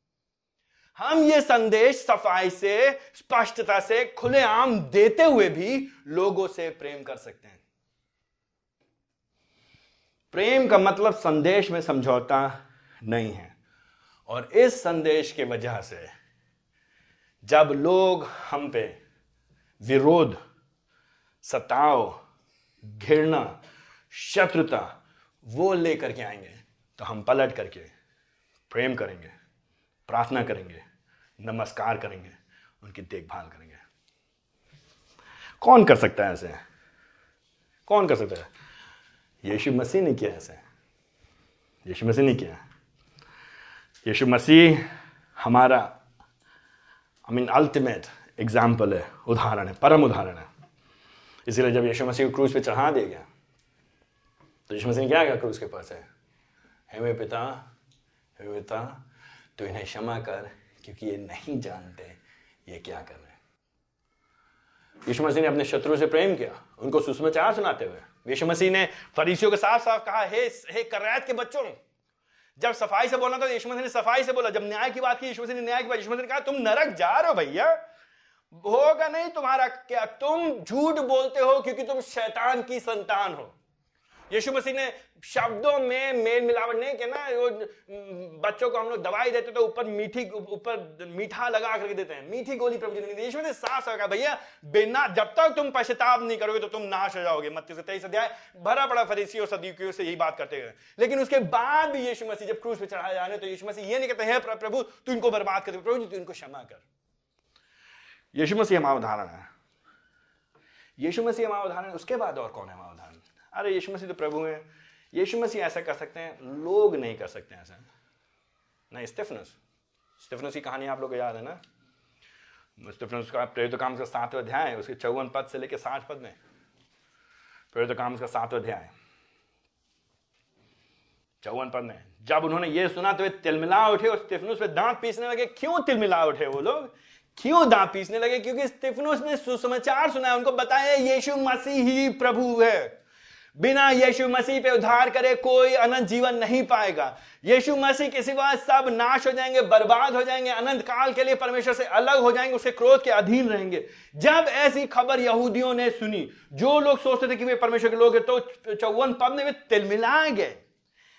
Speaker 1: हम ये संदेश सफ़ाई से, स्पष्टता से, खुलेआम देते हुए भी लोगों से प्रेम कर सकते हैं। प्रेम का मतलब संदेश में समझौता नहीं है। और इस संदेश के वजह से जब लोग हम पे विरोध, सताव, घृणा, शत्रुता, वो लेकर के आएँगे तो हम पलट करके प्रेम करेंगे, प्रार्थना करेंगे। नमस्कार करेंगे, उनकी देखभाल करेंगे। कौन कर सकता है ऐसे? कौन कर सकता है? यीशु मसीह ने किया ऐसे। यीशु मसीह ने किया। यीशु मसीह हमारा आई मीन अल्टीमेट एग्ज़ाम्पल है, उदाहरण है, परम उदाहरण है। इसीलिए जब यीशु मसीह को क्रूज पे चढ़ा दिया गया तो यीशु मसीह ने क्या कहा क्रूज के पास है हे वे पिता, हे पिता तो इन्हें क्षमा कर क्योंकि ये नहीं जानते ये क्या कर रहे हैं। यीशु मसीह ने अपने शत्रु से प्रेम किया, उनको सुसमाचार सुनाते हुए। यीशु मसीह ने फरीसियों को साफ़ साफ़ कहा, हे हे करैत के बच्चों, जब सफ़ाई से बोला तो यीशु मसीह ने सफ़ाई से बोला। जब न्याय की बात की, यीशु मसीह ने न्याय की बात, यीशु मसीह ने कहा, तुम नरक जा रहे हो भैया। होगा नहीं तुम्हारा क्या तुम झूठ बोलते हो क्योंकि तुम शैतान की संतान हो। यीशु मसीह ने शब्दों में मेल मिलावट नहीं किया ना, वो बच्चों को हम लोग दवाई देते तो ऊपर मीठी, ऊपर मीठा लगा करके देते हैं। मीठी गोली प्रभु जी ने यीशु ने साफ़ कहा, भैया, बिना, जब तक तुम पश्चाताप नहीं करोगे तो तुम नाश हो जाओगे। मत्ती से तेईस अध्याय, भरा पड़ा फरीसी और सदीकियों से यही बात करते हुए। लेकिन उसके बाद भी यीशु मसीह जब क्रूज पे चढ़ाए जाने तो यीशु मसीह ये नहीं कहते, हैं प्रभु, तू इनको बर्बाद कर प्रभु जी, तू इनको क्षमा कर। यीशु मसीह हमारा उदाहरण है। यीशु मसीह हमारा उदाहरण है, उसके बाद और कौन है हमारा उदाहरण? अरे, यीशु मसीह तो प्रभु हैं। यीशु मसीह ऐसा कर सकते हैं, लोग नहीं कर सकते ऐसा। ना, स्टेफनस। स्टेफनस की कहानी आप लोग को याद है ना? स्टेफनस का प्रेरित काम का सातवें अध्याय उसके चौवन पद से लेकर साठ पद में। प्रेरित काम का सातवें अध्याय। चौवन पद में, जब उन्होंने ये सुना तो वे तिलमिला उठे और स्टेफनुस पे दांत पीसने लगे। क्यों तिलमिला उठे वो लोग? क्यों दांत पीसने लगे? क्योंकि स्टेफनुस ने सुसमाचार सुना उनको बताया, यीशु मसीह ही प्रभु है। बिना यीशु मसीह पे उद्धार करे कोई अनंत जीवन नहीं पाएगा। यीशु मसीह के सिवा सब नाश हो जाएँगे, बर्बाद हो जाएँगे, अनंत काल के लिए परमेश्वर से अलग हो जाएँगे उसके क्रोध के अधीन रहेंगे। जब ऐसी खबर यहूदियों ने सुनी, जो लोग सोचते थे कि वे परमेश्वर के लोग हैं तो चौवन पद में वे तिलमिला गए।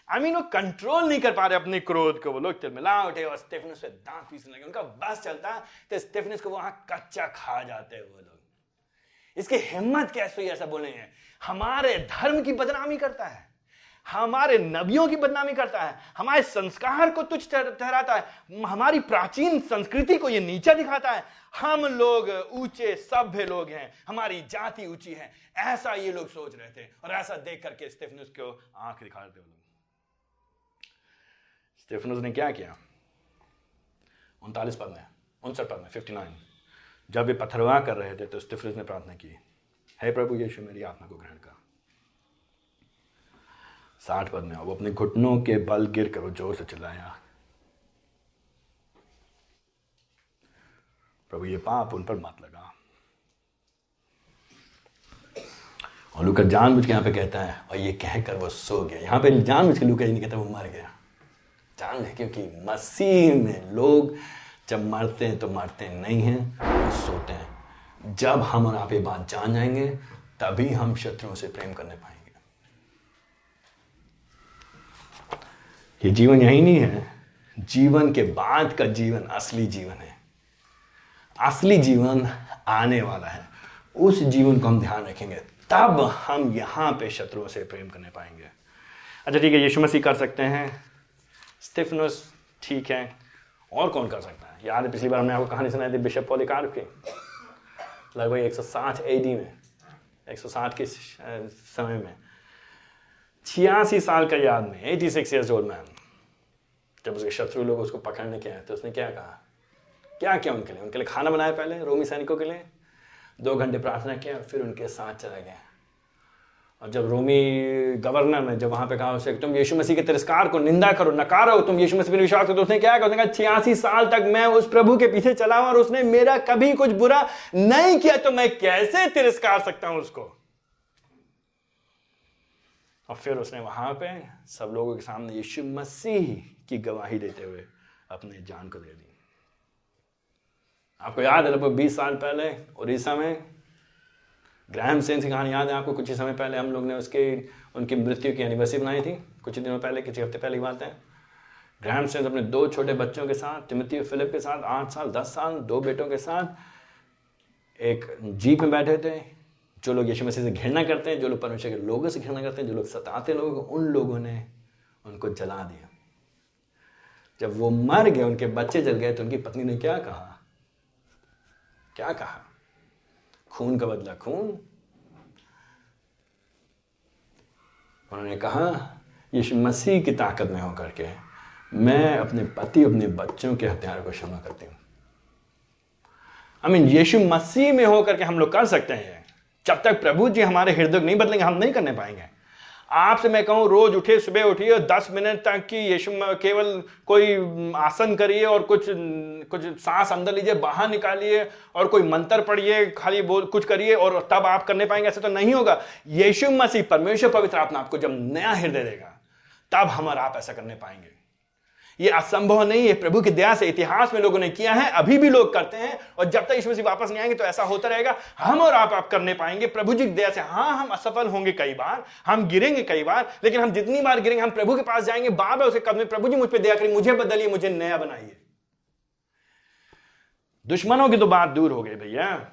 Speaker 1: आई मीन वो कंट्रोल नहीं कर पा रहे अपने क्रोध को। वो लोग तिलमिला उठे और स्टेफनस पे दांत पीसने लगे। उनका बस चलता तो स्टेफनस को वहाँ कच्चा खा जाते हैं वो लोग। इसकी हिम्मत कैसे हुई ऐसा बोले हैं हमारे धर्म की बदनामी करता है। हमारे नबियों की बदनामी करता है। हमारे संस्कार को तुच्छ ठहराता है। हमारी प्राचीन संस्कृति को यह नीचा दिखाता है। हम लोग ऊँचे सभ्य लोग हैं। हमारी जाति ऊँची है। ऐसा ये लोग सोच रहे थे और ऐसा देख करके स्टेफनस को आँख दिखा रहे थे स्टेफनस ने क्या किया? उनतालीस पद में, उनसठ पद में फिफ्टी नाइन जब वे पत्थरवा कर रहे थे तो स्टेफनस ने प्रार्थना की। हे प्रभु यीशु मेरी आत्मा को ग्रहण कर। साठ पद में वो अपने घुटनों के बल गिर कर ज़ोर से चिल्लाया, प्रभु, ये पाप उन पर मत लगा। और लुका जानबूझ के यहाँ पे कहता है, और ये कहकर वो सो गया। यहाँ पे जानबूझ के लुका नहीं कहता, वो मर गया। जान है क्योंकि मसीह में लोग जब मरते हैं तो मरते नहीं हैं, वो सोते हैं। जब हम और आप ये बात जान जाएँगे, तभी हम शत्रुओं से प्रेम करने पाएँगे। ये जीवन यही नहीं है। जीवन के बाद का जीवन असली जीवन है। असली जीवन आने वाला है। उस जीवन को हम ध्यान रखेंगे। तब हम यहाँ पे शत्रुओं से प्रेम करने पाएँगे। अच्छा ठीक है, यीशु मसीह कर सकते हैं। स्टिफनस ठीक है। और कौन कर सकता है? याद है, पिछली बार हमने आपको कहानी सुनाई थी, बिशप पॉलिकार की। लगभग 160 एडी में 160 के समय में। छियासी साल का याद में 86 ईयर्स ओल्ड मैन जब उसके शत्रु लोग उसको पकड़ने के आए तो उसने क्या कहा? क्या किया उनके लिए? उनके लिए खाना बनाया पहले, रोमी सैनिकों के लिए? दो घंटे प्रार्थना किया, फिर उनके साथ चला गया। और जब रोमी गवर्नर ने जब वहाँ पे कहा उसे तुम यीशु मसीह के तिरस्कार को निंदा करो, नकारो तुम यीशु मसीह पर विश्वास करो तो उसने क्या कहा? कहा, छियासी साल तक मैं उस प्रभु के पीछे चला हूँ और उसने मेरा कभी कुछ बुरा नहीं किया तो मैं कैसे तिरस्कार सकता हूँ उसको? और फिर उसने वहाँ पे सब लोगों के सामने यीशु मसीह की गवाही देते हुए अपने जान को दे दी। आपको याद है, लगभग बीस साल पहले उड़ीसा में ग्रैम सेन की कहानी याद है आपको? कुछ ही समय पहले हम लोग ने उसके, उनकी मृत्यु की एनिवर्सरी बनाई थी, कुछ ही दिनों पहले, किसी हफ़्ते पहले की बात है। ग्रैम सेन अपने दो छोटे बच्चों के साथ टिमती फिलिप के साथ, आठ साल, दस साल, दो बेटों के साथ एक जीप में बैठे थे। जो लोग यीशु मसीह से घृणा करते हैं, जो लोग परमेश्वर के लोगों से घृणा करते हैं, जो लोग सताते लोगों को, उन लोगों ने उनको जला दिया। जब वो मर गए, उनके बच्चे जल गए तो उनकी पत्नी ने क्या कहा? क्या कहा? खून का बदला, खून। उन्होंने कहा, यीशु मसीह की ताकत में होकर के मैं अपने पति, अपने बच्चों के हथियार को क्षमा करती हूँ। आई मीन यीशु मसीह में होकर के हम लोग कर सकते हैं। जब तक प्रभु जी हमारे हृदय नहीं बदलेंगे, हम नहीं करने पाएँगे। आपसे मैं कहूँ, रोज उठिए, सुबह उठिए और दस मिनट तक की यीशु केवल कोई आसन करिए और कुछ कुछ सांस अंदर लीजिए, बाहर निकालिए और कोई मंत्र पढ़िए, खाली बोल, कुछ करिए और तब आप करने पाएँगे, ऐसा तो नहीं होगा। यीशु मसीह परमेश्वर पवित्र आत्मा आपको जब नया हृदय देगा, तब हम और आप ऐसा करने पाएँगे। ये असंभव नहीं है। प्रभु की दया से इतिहास में लोगों ने किया है, अभी भी लोग करते हैं और जब तक ईश्वर से वापस नहीं आएँगे तो ऐसा होता रहेगा। हम और आप आप करने पाएँगे। प्रभु जी की दया से हाँ हम असफल होंगे कई बार, हम गिरेंगे कई बार, लेकिन हम जितनी बार गिरेंगे, हम प्रभु के पास जाएँगे। बार बार उसे कदम प्रभु जी मुझ पर दया करिए मुझे बदलिए, मुझे नया बनाइए। दुश्मनों की तो बात दूर हो गई भैया।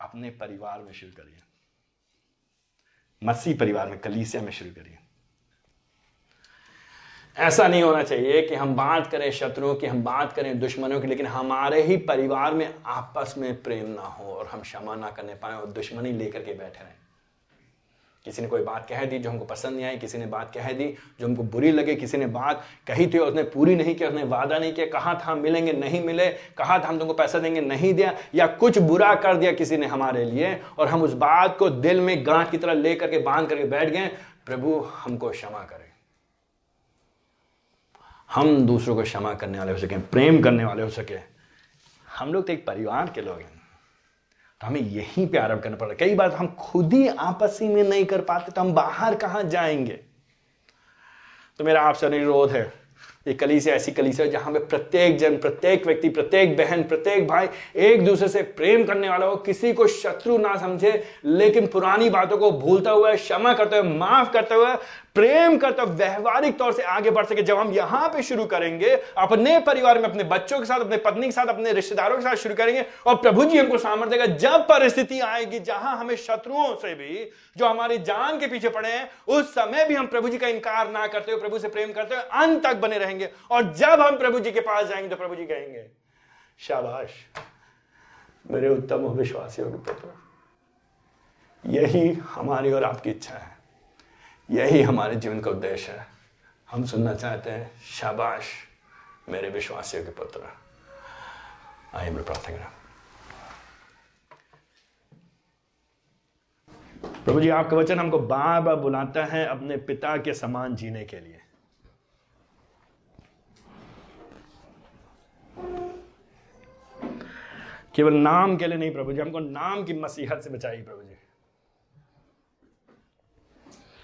Speaker 1: अपने परिवार में शुरू करिए। मसीह परिवार में, कलीसिया में शुरू करिए। ऐसा नहीं होना चाहिए कि हम बात करें शत्रुओं की, हम बात करें दुश्मनों की, लेकिन हमारे ही परिवार में आपस में प्रेम ना हो और हम क्षमा ना करने पाए और दुश्मनी लेकर के बैठे रहें। किसी ने कोई बात कह दी जो हमको पसंद नहीं आई, किसी ने बात कह दी जो हमको बुरी लगे, किसी ने बात कही थी उसने पूरी नहीं किया उसने वादा नहीं किया, कहा था हम मिलेंगे, नहीं मिले, कहा था, हम तुमको पैसा देंगे, नहीं दिया या कुछ बुरा कर दिया किसी ने हमारे लिए और हम उस बात को दिल में गांठ की तरह लेकर के बाँध करके बैठ गए, प्रभु हमको क्षमा करें। हम दूसरों को क्षमा करने वाले हो सके, प्रेम करने वाले हो सके। हम लोग तो एक परिवार के लोग हैं। तो हमें यही पे आरंभ करना पड़ा कई बार हम खुद ही आपसी में नहीं कर पाते तो हम बाहर कहाँ जाएँगे? तो मेरा आपसे अनुरोध है, ये कलीसिया ऐसी कलीसिया जहाँ पे प्रत्येक जन, प्रत्येक व्यक्ति, प्रत्येक बहन, प्रत्येक भाई एक दूसरे से प्रेम करने वाला हो, किसी को शत्रु ना समझे, लेकिन पुरानी बातों को भूलता हुआ, क्षमा करते हुए माफ़ करते हुए प्रेम करते हुए व्यवहारिक तौर से आगे बढ़ सके। जब हम यहाँ पे शुरू करेंगे, अपने परिवार में, अपने बच्चों के साथ, अपने पत्नी के साथ, अपने रिश्तेदारों के साथ शुरू करेंगे और प्रभु जी हमको सामर्थ्य देगा, जब परिस्थिति आएगी जहाँ हमें शत्रुओं से भी, जो हमारी जान के पीछे पड़े हैं, उस समय भी हम प्रभु जी का इनकार ना करते हुए, प्रभु से प्रेम करते हुए अंत तक बने रहेंगे। और जब हम प्रभु जी के पास जाएँगे तो प्रभु जी कहेंगे, शाबाश, मेरे उत्तम विश्वासियों के पुत्र, यही हमारी और आपकी इच्छा है। यही हमारे जीवन का उद्देश्य है। हम सुनना चाहते हैं, शाबाश मेरे विश्वासियों के पुत्र। आइए मैं प्रार्थना प्रभु जी, आपका वचन हमको बार बार बुलाता है अपने पिता के समान जीने के लिए। केवल नाम के लिए नहीं प्रभु जी, हमको नाम की मसीहत से बचाइए प्रभु जी।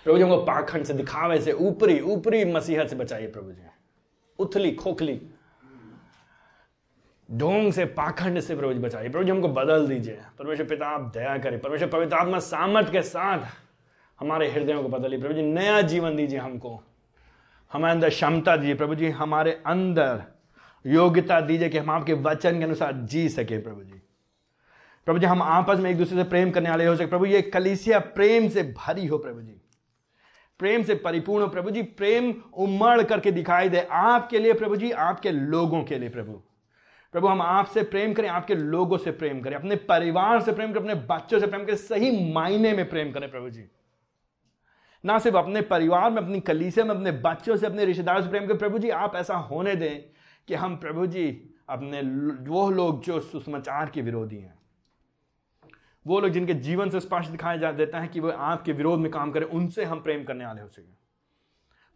Speaker 1: प्रभु जी हमको पाखंड से दिखावे से ऊपरी ऊपरी मसीहत से बचाइए प्रभु जी। उथली, खोखली। ढोंग से, पाखंड से प्रभु जी बचाइए। प्रभु जी, हमको बदल दीजिए। परमेश्वर पिता, आप दया करें। परमेश्वर पवित्र आत्मा, सामर्थ के साथ हमारे हृदयों को बदलिए। प्रभु जी, नया जीवन दीजिए हमको। हमारे अंदर क्षमता दीजिए। प्रभु जी, हमारे अंदर योग्यता दीजिए कि हम आपके वचन के अनुसार जी सके प्रभु जी। प्रभु जी, हम आपस में एक दूसरे से प्रेम करने वाले हो सके। प्रभु ये कलिसिया प्रेम से भरी हो प्रभु जी। प्रेम से परिपूर्ण प्रभु जी, प्रेम उमड़ करके दिखाई दे आपके लिए, प्रभु जी, आपके लोगों के लिए, प्रभु। प्रभु, हम आपसे प्रेम करें, आपके लोगों से प्रेम करें, अपने परिवार से प्रेम करें, अपने बच्चों से प्रेम करें, सही मायने में प्रेम करें, प्रभु जी। ना सिर्फ़ अपने परिवार में, अपनी कलीसे में, अपने बच्चों से, अपने रिश्तेदारों से प्रेम करें। प्रभु जी, आप ऐसा होने दें कि हम, प्रभु जी, अपने वो लोग जो सुसमाचार के विरोधी हैं। वो लोग जिनके जीवन से स्पष्ट दिखाया जा देता है कि वो आपके विरोध में काम करें, उनसे हम प्रेम करने वाले हो सके।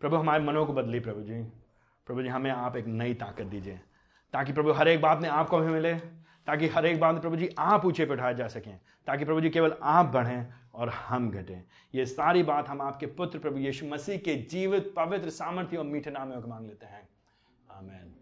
Speaker 1: प्रभु, हमारे मनों को बदली प्रभु जी। प्रभु जी, हमें आप एक नई ताकत दीजिए, ताकि प्रभु हर एक बात में आपको हमें मिले, ताकि हर एक बात में प्रभु जी आप ऊँचे पे उठाए जा सकें, ताकि प्रभु जी केवल आप बढ़ें और हम घटें। ये सारी बात हम आपके पुत्र प्रभु यीशु मसीह के जीवित, पवित्र, सामर्थ्य और मीठे नाम में मांग लेते हैं। आमेन।